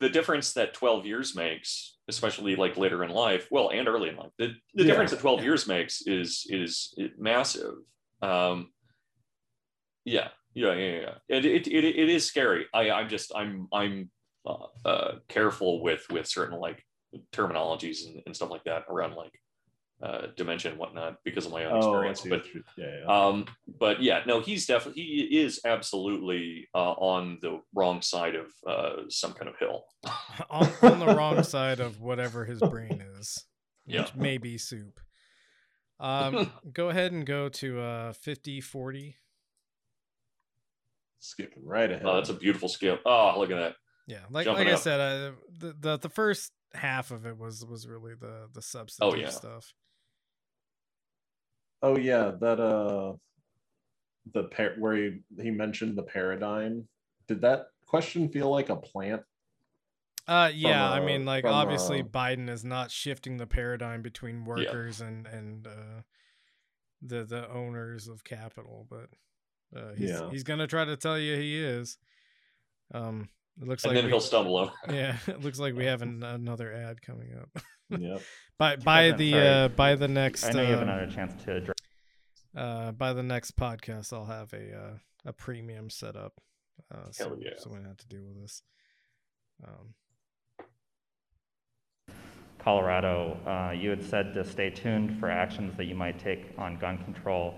the difference that twelve years makes, especially like later in life, well, and early in life, the, the Yeah. difference that twelve years makes is is massive. Um, yeah, yeah, yeah, yeah. It, it, it, it is scary. I, I'm just, I'm, I'm uh, uh, careful with with certain like terminologies and, and stuff like that around like uh, dementia and whatnot because of my own Oh, experience. But yeah, yeah. um, but yeah, no, he's definitely he is absolutely uh, on the wrong side of uh, some kind of hill. on, on the wrong side of whatever his brain is. Yeah. Which may be soup. Um, go ahead and go to uh 50 40. Skipping right ahead. Oh, that's a beautiful skip. Oh, look at that. Yeah, like Jumping like I said, uh, the, the the first half of it was was really the the substance Oh, yeah. stuff. Oh yeah, that uh, the par- where he he mentioned the paradigm. Did that question feel like a plant? Uh yeah, I uh, mean like from, obviously uh, Biden is not shifting the paradigm between workers and and uh the the owners of capital, but uh he's Yeah. he's going to try to tell you he is. Um it looks And like then we- he'll stumble over. Yeah, it looks like we have an, another ad coming up. Yep. by by President, the uh by the next I know you haven't uh, had a chance to address. uh by the next podcast I'll have a uh a premium set up. Uh so, Hell yeah. so we don't have to deal with this. Um Colorado, uh, you had said to stay tuned for actions that you might take on gun control.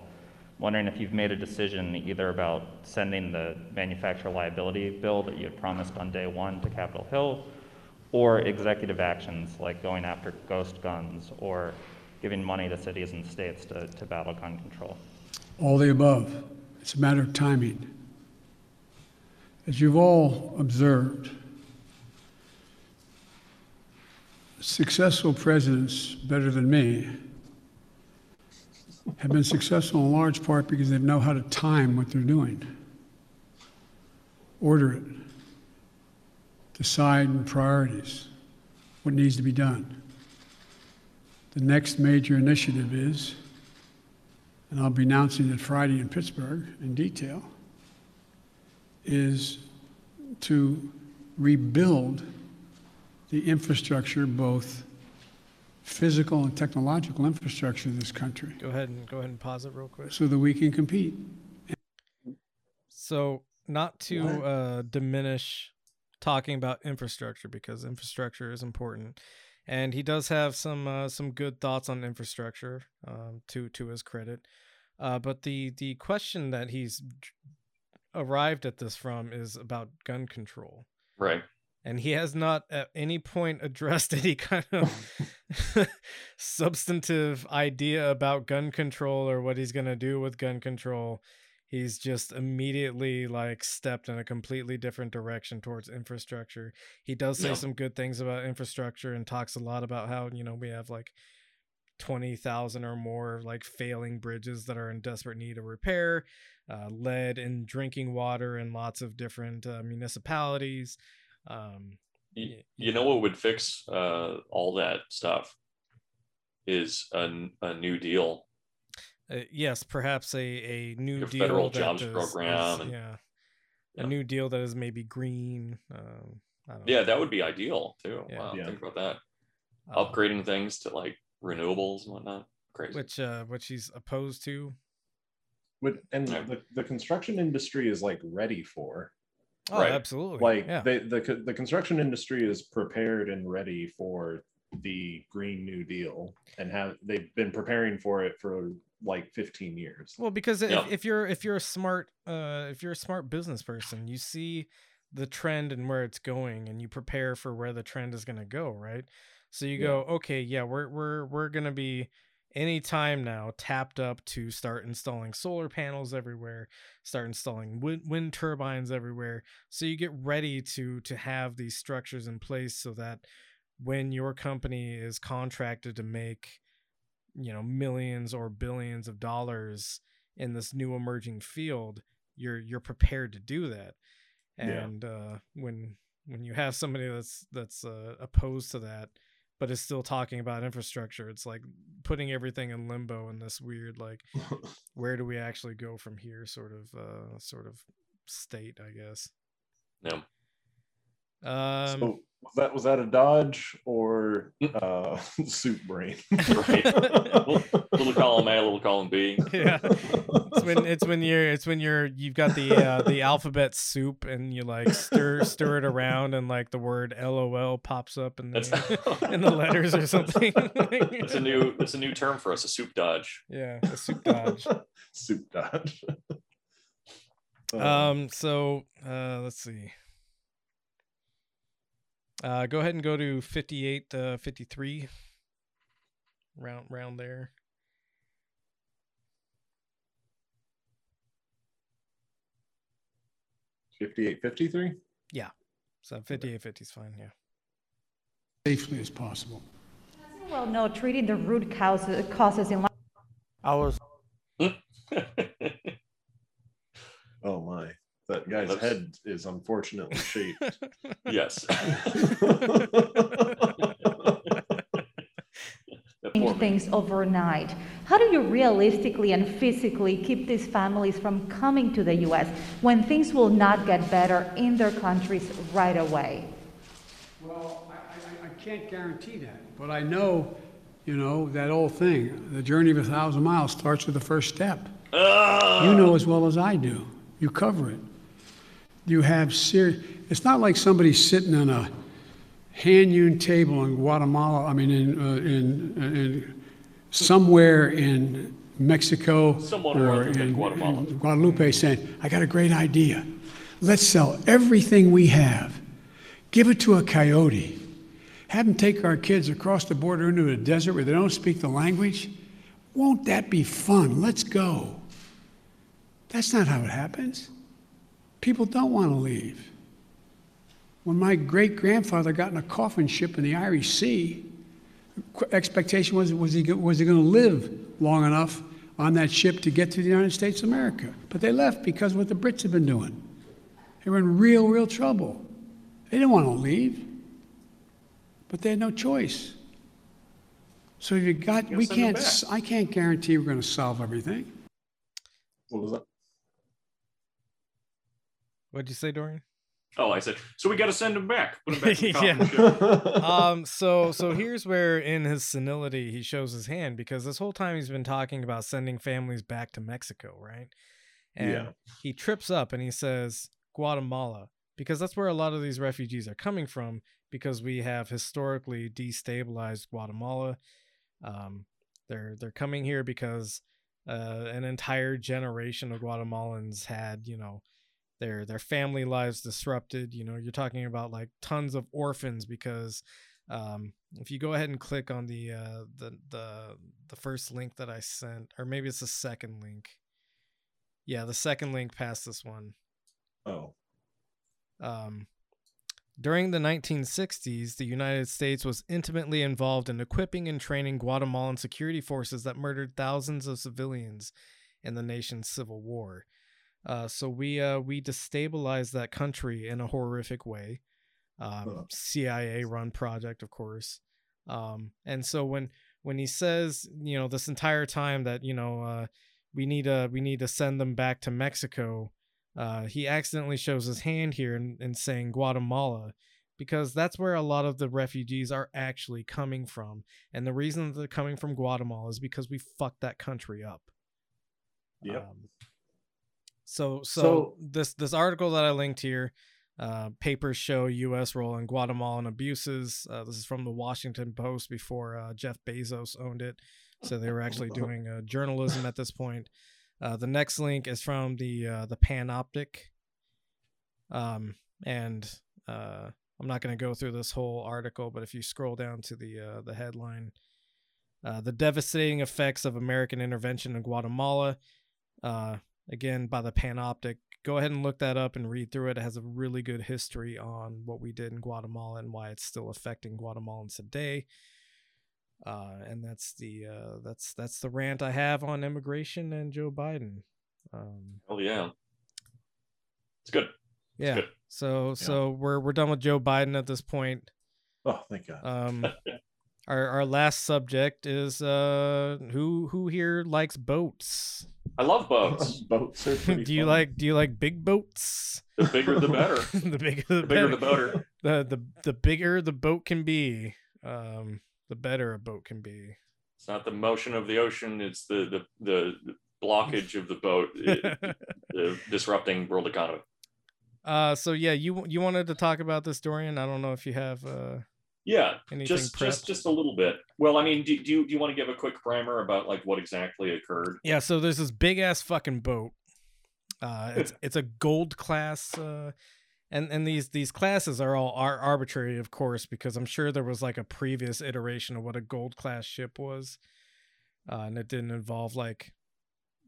Wondering if you've made a decision either about sending the manufacturer liability bill that you had promised on day one to Capitol Hill, or executive actions like going after ghost guns or giving money to cities and states to, to battle gun control. All the above. It's a matter of timing. As you've all observed, successful presidents, better than me, have been successful in large part because they know how to time what they're doing, order it, decide on priorities, what needs to be done. The next major initiative is and I'll be announcing it Friday in Pittsburgh in detail, is to rebuild the infrastructure, both physical and technological infrastructure of this country, go ahead and go ahead and pause it real quick. so that we can compete. So, not to uh, diminish talking about infrastructure because infrastructure is important, and he does have some uh, some good thoughts on infrastructure. Um, to to his credit, uh, but the the question that he's arrived at this from is about gun control. Right. And he has not at any point addressed any kind of substantive idea about gun control or what he's going to do with gun control. He's just immediately like stepped in a completely different direction towards infrastructure. He does say Yeah. some good things about infrastructure and talks a lot about how, you know, we have like 20,000 or more like failing bridges that are in desperate need of repair, uh, lead in drinking water in lots of different uh, municipalities. Um, You, you know what would fix uh, all that stuff is a new deal. uh, yes, perhaps a, a new Your deal federal jobs is- program is- and- yeah, a new deal that is maybe green. Um, I don't Yeah, know. that would be ideal too. Yeah. Wow, Yeah. think about that. Um, Upgrading things to like renewables and whatnot. Crazy. which uh, which he's opposed to. But and the, the construction industry is like ready for. Oh, Right. absolutely. Like Yeah. they, the the construction industry is prepared and ready for the Green New Deal, and have they've been preparing for it for like 15 years. Well, because if, Yeah. if you're if you're a smart uh if you're a smart business person, you see the trend and where it's going and you prepare for where the trend is going to go right so you go okay yeah we're we're we're going to be any time now tapped up to start installing solar panels everywhere start installing wind, wind turbines everywhere so you get ready to to have these structures in place so that when your company is contracted to make you know millions or billions of dollars in this new emerging field you're you're prepared to do that Yeah. and uh when when you have somebody that's that's uh, opposed to that but is still talking about infrastructure it's like putting everything in limbo in this weird like where do we actually go from here sort of uh sort of state i guess No. um so was that was that a dodge or uh soup brain? right. little, little column A, little column B. yeah it's when it's when you're it's when you're you've got the uh the alphabet soup and you like stir stir it around and like the word lol pops up in the in the letters or something It's a new it's a new term for us, a soup dodge. yeah a soup dodge soup dodge. um so uh let's see uh go ahead and go to 58 uh 53 round round there 58 53 yeah so 58 50 is fine yeah safely as possible. Well, no, treating the root causes, causes in life. I was. Oh my. That guy's That's- head is unfortunately shaped. Yes. change things overnight. How do you realistically and physically keep these families from coming to the US when things will not get better in their countries right away? Well, I, I, I can't guarantee that, but I know, you know, that old thing, the journey of a thousand miles starts with the first step. You know as well as I do. You cover it. You have serious, it's not like somebody sitting on a hand hewn table in Guatemala, I mean, in, uh, in, in somewhere in Mexico Someone or in, Guatemala. in Guadalupe saying, I got a great idea. Let's sell everything we have, give it to a coyote, have them take our kids across the border into a desert where they don't speak the language. Won't that be fun? Let's go. That's not how it happens. People don't want to leave. When my great grandfather got in a coffin ship in the Irish Sea, expectation was was he was he going to live long enough on that ship to get to the United States of America? But they left because of what the Brits had been doing. They were in real, real trouble. They didn't want to leave, but they had no choice. So you got we send them can't back. s- I can't guarantee we're going to solve everything. What was that? What'd you say dorian Oh, I said, so we got to send him back. Put him back in the yeah. um so so here's where in his senility he shows his hand because this whole time he's been talking about sending families back to Mexico, right? And Yeah. he trips up and he says Guatemala because that's where a lot of these refugees are coming from because we have historically destabilized Guatemala. Um they're they're coming here because uh, an entire generation of Guatemalans had, you know, their their family lives disrupted you know you're talking about like tons of orphans because um if you go ahead and click on the uh the the the first link that i sent or maybe it's the second link yeah the second link past this one Oh. um during the 1960s, the United States was intimately involved in equipping and training Guatemalan security forces that murdered thousands of civilians in the nation's civil war. Uh, so we uh, we destabilized that country in a horrific way. Um, CIA run project, of course. Um, and so when when he says, you know, this entire time that you know uh, we need to we need to send them back to Mexico, uh, he accidentally shows his hand here in, in saying Guatemala because that's where a lot of the refugees are actually coming from. And the reason that they're coming from Guatemala is because we fucked that country up. Yep. Um, so, so, So- this this article that I linked here, uh, papers show U.S. role in Guatemalan abuses. Uh, this is from the Washington Post before uh, Jeff Bezos owned it, so they were actually doing uh, journalism at this point. Uh, the next link is from the uh, the Panoptic, um, and uh, I'm not going to go through this whole article, but if you scroll down to the uh, the headline, uh, the devastating effects of American intervention in Guatemala, uh, again by the Panoptic. Go ahead and look that up and read through it. It has a really good history on what we did in Guatemala and why it's still affecting Guatemalans today. Uh, and that's the uh, that's that's the rant I have on immigration and Joe Biden. Um, Oh yeah, it's good. It's yeah. good. So so we're we're done with Joe Biden at this point. Oh, thank God. Um, our our last subject is uh who who here likes boats? I love boats. boats are pretty do you fun. like do you like big boats? The bigger the better. the bigger the, The bigger better. the boater. The the the bigger the boat can be, um, the better a boat can be. It's not the motion of the ocean; it's the the the, the blockage of the boat uh, uh, disrupting world economy. Uh, so yeah, you you wanted to talk about this, Dorian? I don't know if you have uh Yeah, anything just prepped. just just a little bit. Well, I mean, do, do you do you want to give a quick primer about like what exactly occurred? Yeah, so there's this big ass fucking boat. Uh, it's it's a gold class, uh, and and these these classes are all are arbitrary, of course, because I'm sure there was like a previous iteration of what a gold class ship was, uh, and it didn't involve like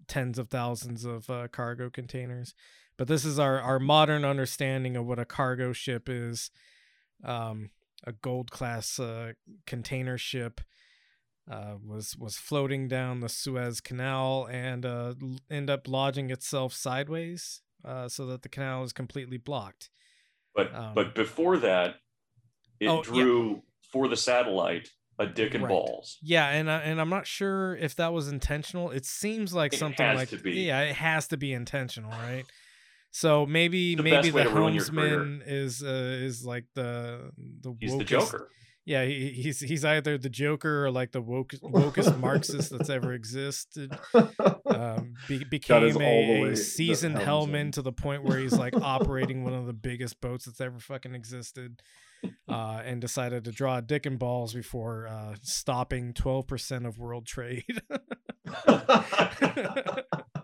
tens of thousands of uh, cargo containers. But this is our our modern understanding of what a cargo ship is. Um, a gold class uh, container ship uh, was was floating down the Suez Canal and uh, end up lodging itself sideways, uh, so that the canal is completely blocked. But Um, but before that, it Oh, yeah. drew for the satellite a dick and Right. balls. Yeah, and I, and I'm not sure if that was intentional. It seems like It something has like to be. yeah, it has to be intentional, right? So maybe The maybe the way to ruin your career. helmsman is uh, is like the the He's the Joker. Yeah, he, he's he's either the Joker or like the woke, wokest Marxist that's ever existed. Um, be, became is all the a, a seasoned helmsman. to the point where he's like operating one of the biggest boats that's ever fucking existed, uh, and decided to draw dick and balls before uh, stopping twelve percent of world trade.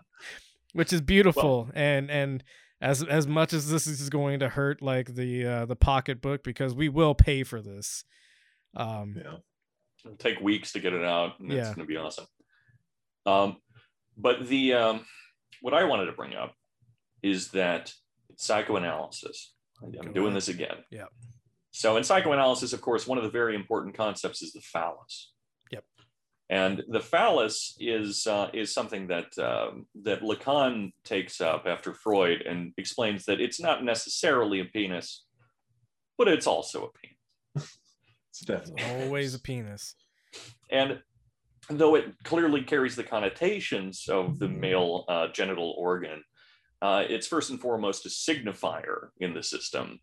which is beautiful and and as as much as this is going to hurt like the uh the pocketbook because we will pay for this um yeah It'll take weeks to get it out, and it's going to be awesome. Um, but the um, what I wanted to bring up is that psychoanalysis. I'm doing this again. yeah So in psychoanalysis, of course, one of the very important concepts is the phallus. Yep. And the phallus is uh, is something that um, that Lacan takes up after Freud and explains that it's not necessarily a penis, but it's also a penis. It's definitely always a penis And though it clearly carries the connotations of the male uh, genital organ, uh, it's first and foremost a signifier in the system.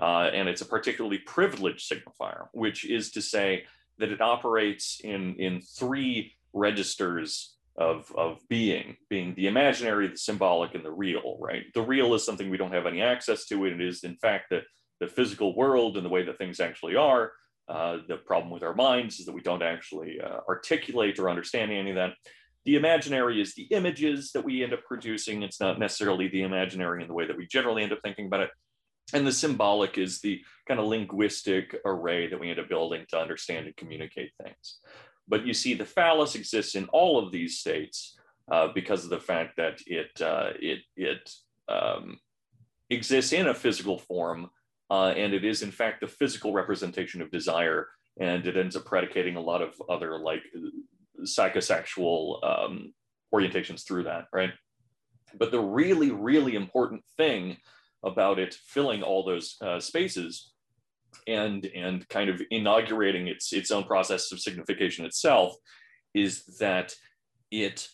Uh, and it's a particularly privileged signifier, which is to say that it operates in, in three registers of, of being, being the imaginary, the symbolic, and the real, right? The real is something we don't have any access to. And It is, in fact, the, the physical world and the way that things actually are. Uh, the problem with our minds is that we don't actually uh, articulate or understand any of that. The imaginary is the images that we end up producing. It's not necessarily the imaginary in the way that we generally end up thinking about it. And the symbolic is the kind of linguistic array that we end up building to understand and communicate things. But you see, the phallus exists in all of these states uh, because of the fact that it uh, it it um, exists in a physical form, uh, and it is in fact the physical representation of desire, and it ends up predicating a lot of other like psychosexual um, orientations through that, right? But the really, really important thing about it filling all those uh, spaces and and kind of inaugurating its its own process of signification itself is that it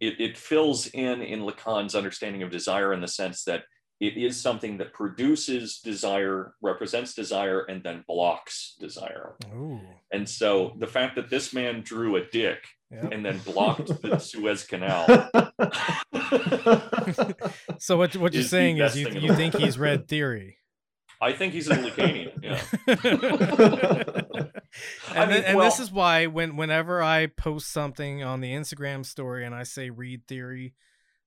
it, it fills in in Lacan's understanding of desire in the sense that it is something that produces desire, represents desire, and then blocks desire. Ooh. And so the fact that this man drew a dick Yep. and then blocked the Suez Canal. so what what you're saying is you, you think he's read theory I think he's a Lacanian. Yeah. and, I mean, then- and well- this is why when whenever I post something on the Instagram story and I say read theory,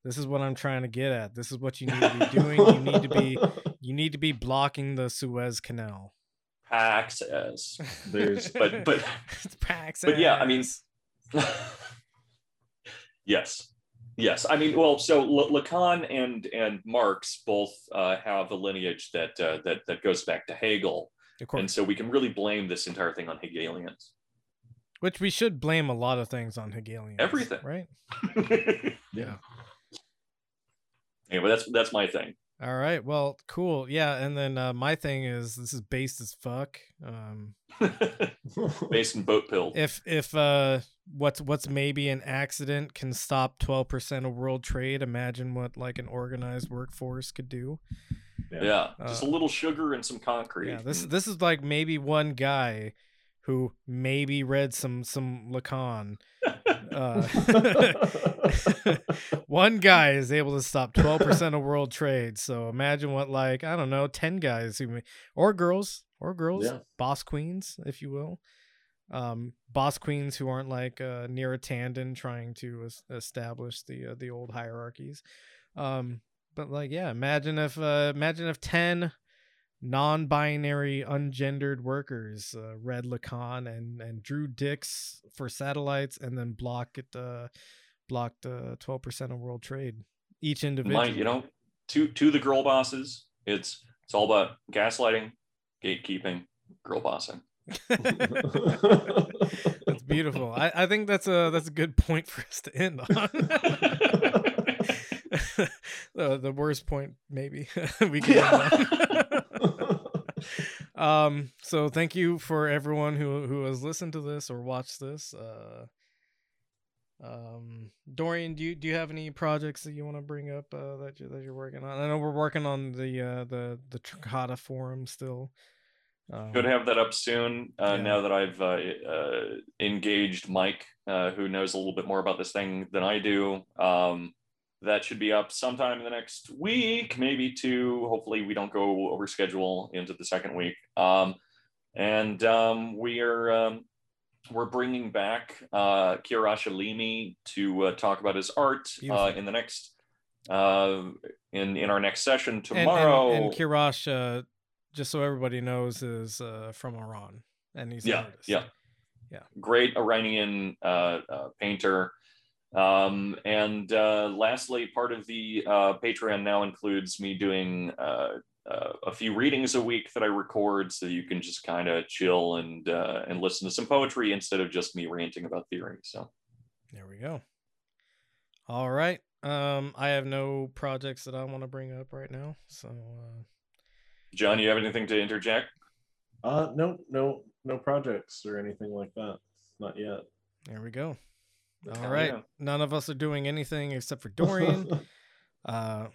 this is what I'm trying to get at. This is what you need to be doing. You need to be You need to be blocking the Suez Canal. Pax says. There's but but Pax. but yeah, I mean, yes, yes. I mean, well, so L- Lacan and and Marx both uh, have a lineage that uh, that that goes back to Hegel, Of course. and so we can really blame this entire thing on Hegelians. Which we should blame a lot of things on Hegelians. Everything. right? Yeah. Anyway, that's that's my thing. All right. Well, cool. Yeah, and then uh, my thing is this is based as fuck. Um, Based in boat pill. if if uh what's what's maybe an accident can stop 12% of world trade, imagine what like an organized workforce could do. Yeah, just Uh, a little sugar and some concrete. Yeah, this this is like maybe one guy who maybe read some some Lacan. Uh, one guy is able to stop 12% of world trade. So imagine what like I don't know, 10 guys who may, or girls or girls, Yeah. boss queens if you will. Um boss queens who aren't like uh Neera Tanden trying to es- establish the uh, the old hierarchies. Um but like yeah, imagine if uh imagine if 10 non-binary ungendered workers uh, read Lacan and and drew dix for satellites and then block it uh blocked uh 12% of world trade each individual My, you know, to to the girl bosses, it's it's all about gaslighting, gatekeeping, girl bossing. that's beautiful I, I think that's a that's a good point for us to end on the, the worst point maybe we can end on. Um so thank you for everyone who who has listened to this or watched this uh um dorian do you do you have any projects that you want to bring up uh that you that you're working on i know we're working on the uh the the Tricata forum still um, Could have that up soon. Uh, Yeah. Now that I've uh, uh, engaged Mike, uh, who knows a little bit more about this thing than I do. Um, that should be up sometime in the next week, maybe two. Hopefully, we don't go over schedule into the second week. Um, and um, we are um, we're bringing back uh, Kirasha Limi to uh, talk about his art uh, in the next uh, in in our next session tomorrow. And, and, Kirash, uh, just so everybody knows, is uh, from Iran, and he's an yeah, artist. yeah, yeah. Great Iranian uh, painter. Um, and uh, lastly, part of the uh, Patreon now includes me doing uh, uh, a few readings a week that I record, so you can just kind of chill and uh, and listen to some poetry instead of just me ranting about theory. So There we go. All right. Um, I have no projects that I want to bring up right now, so uh, John, you have anything to interject? Uh, no, no, no projects or anything like that. Not yet. there we go. All right. Yeah. None of us are doing anything except for Dorian. uh,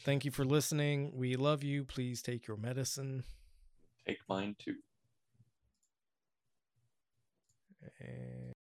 thank you for listening. We love you. Please take your medicine. Take mine too. And...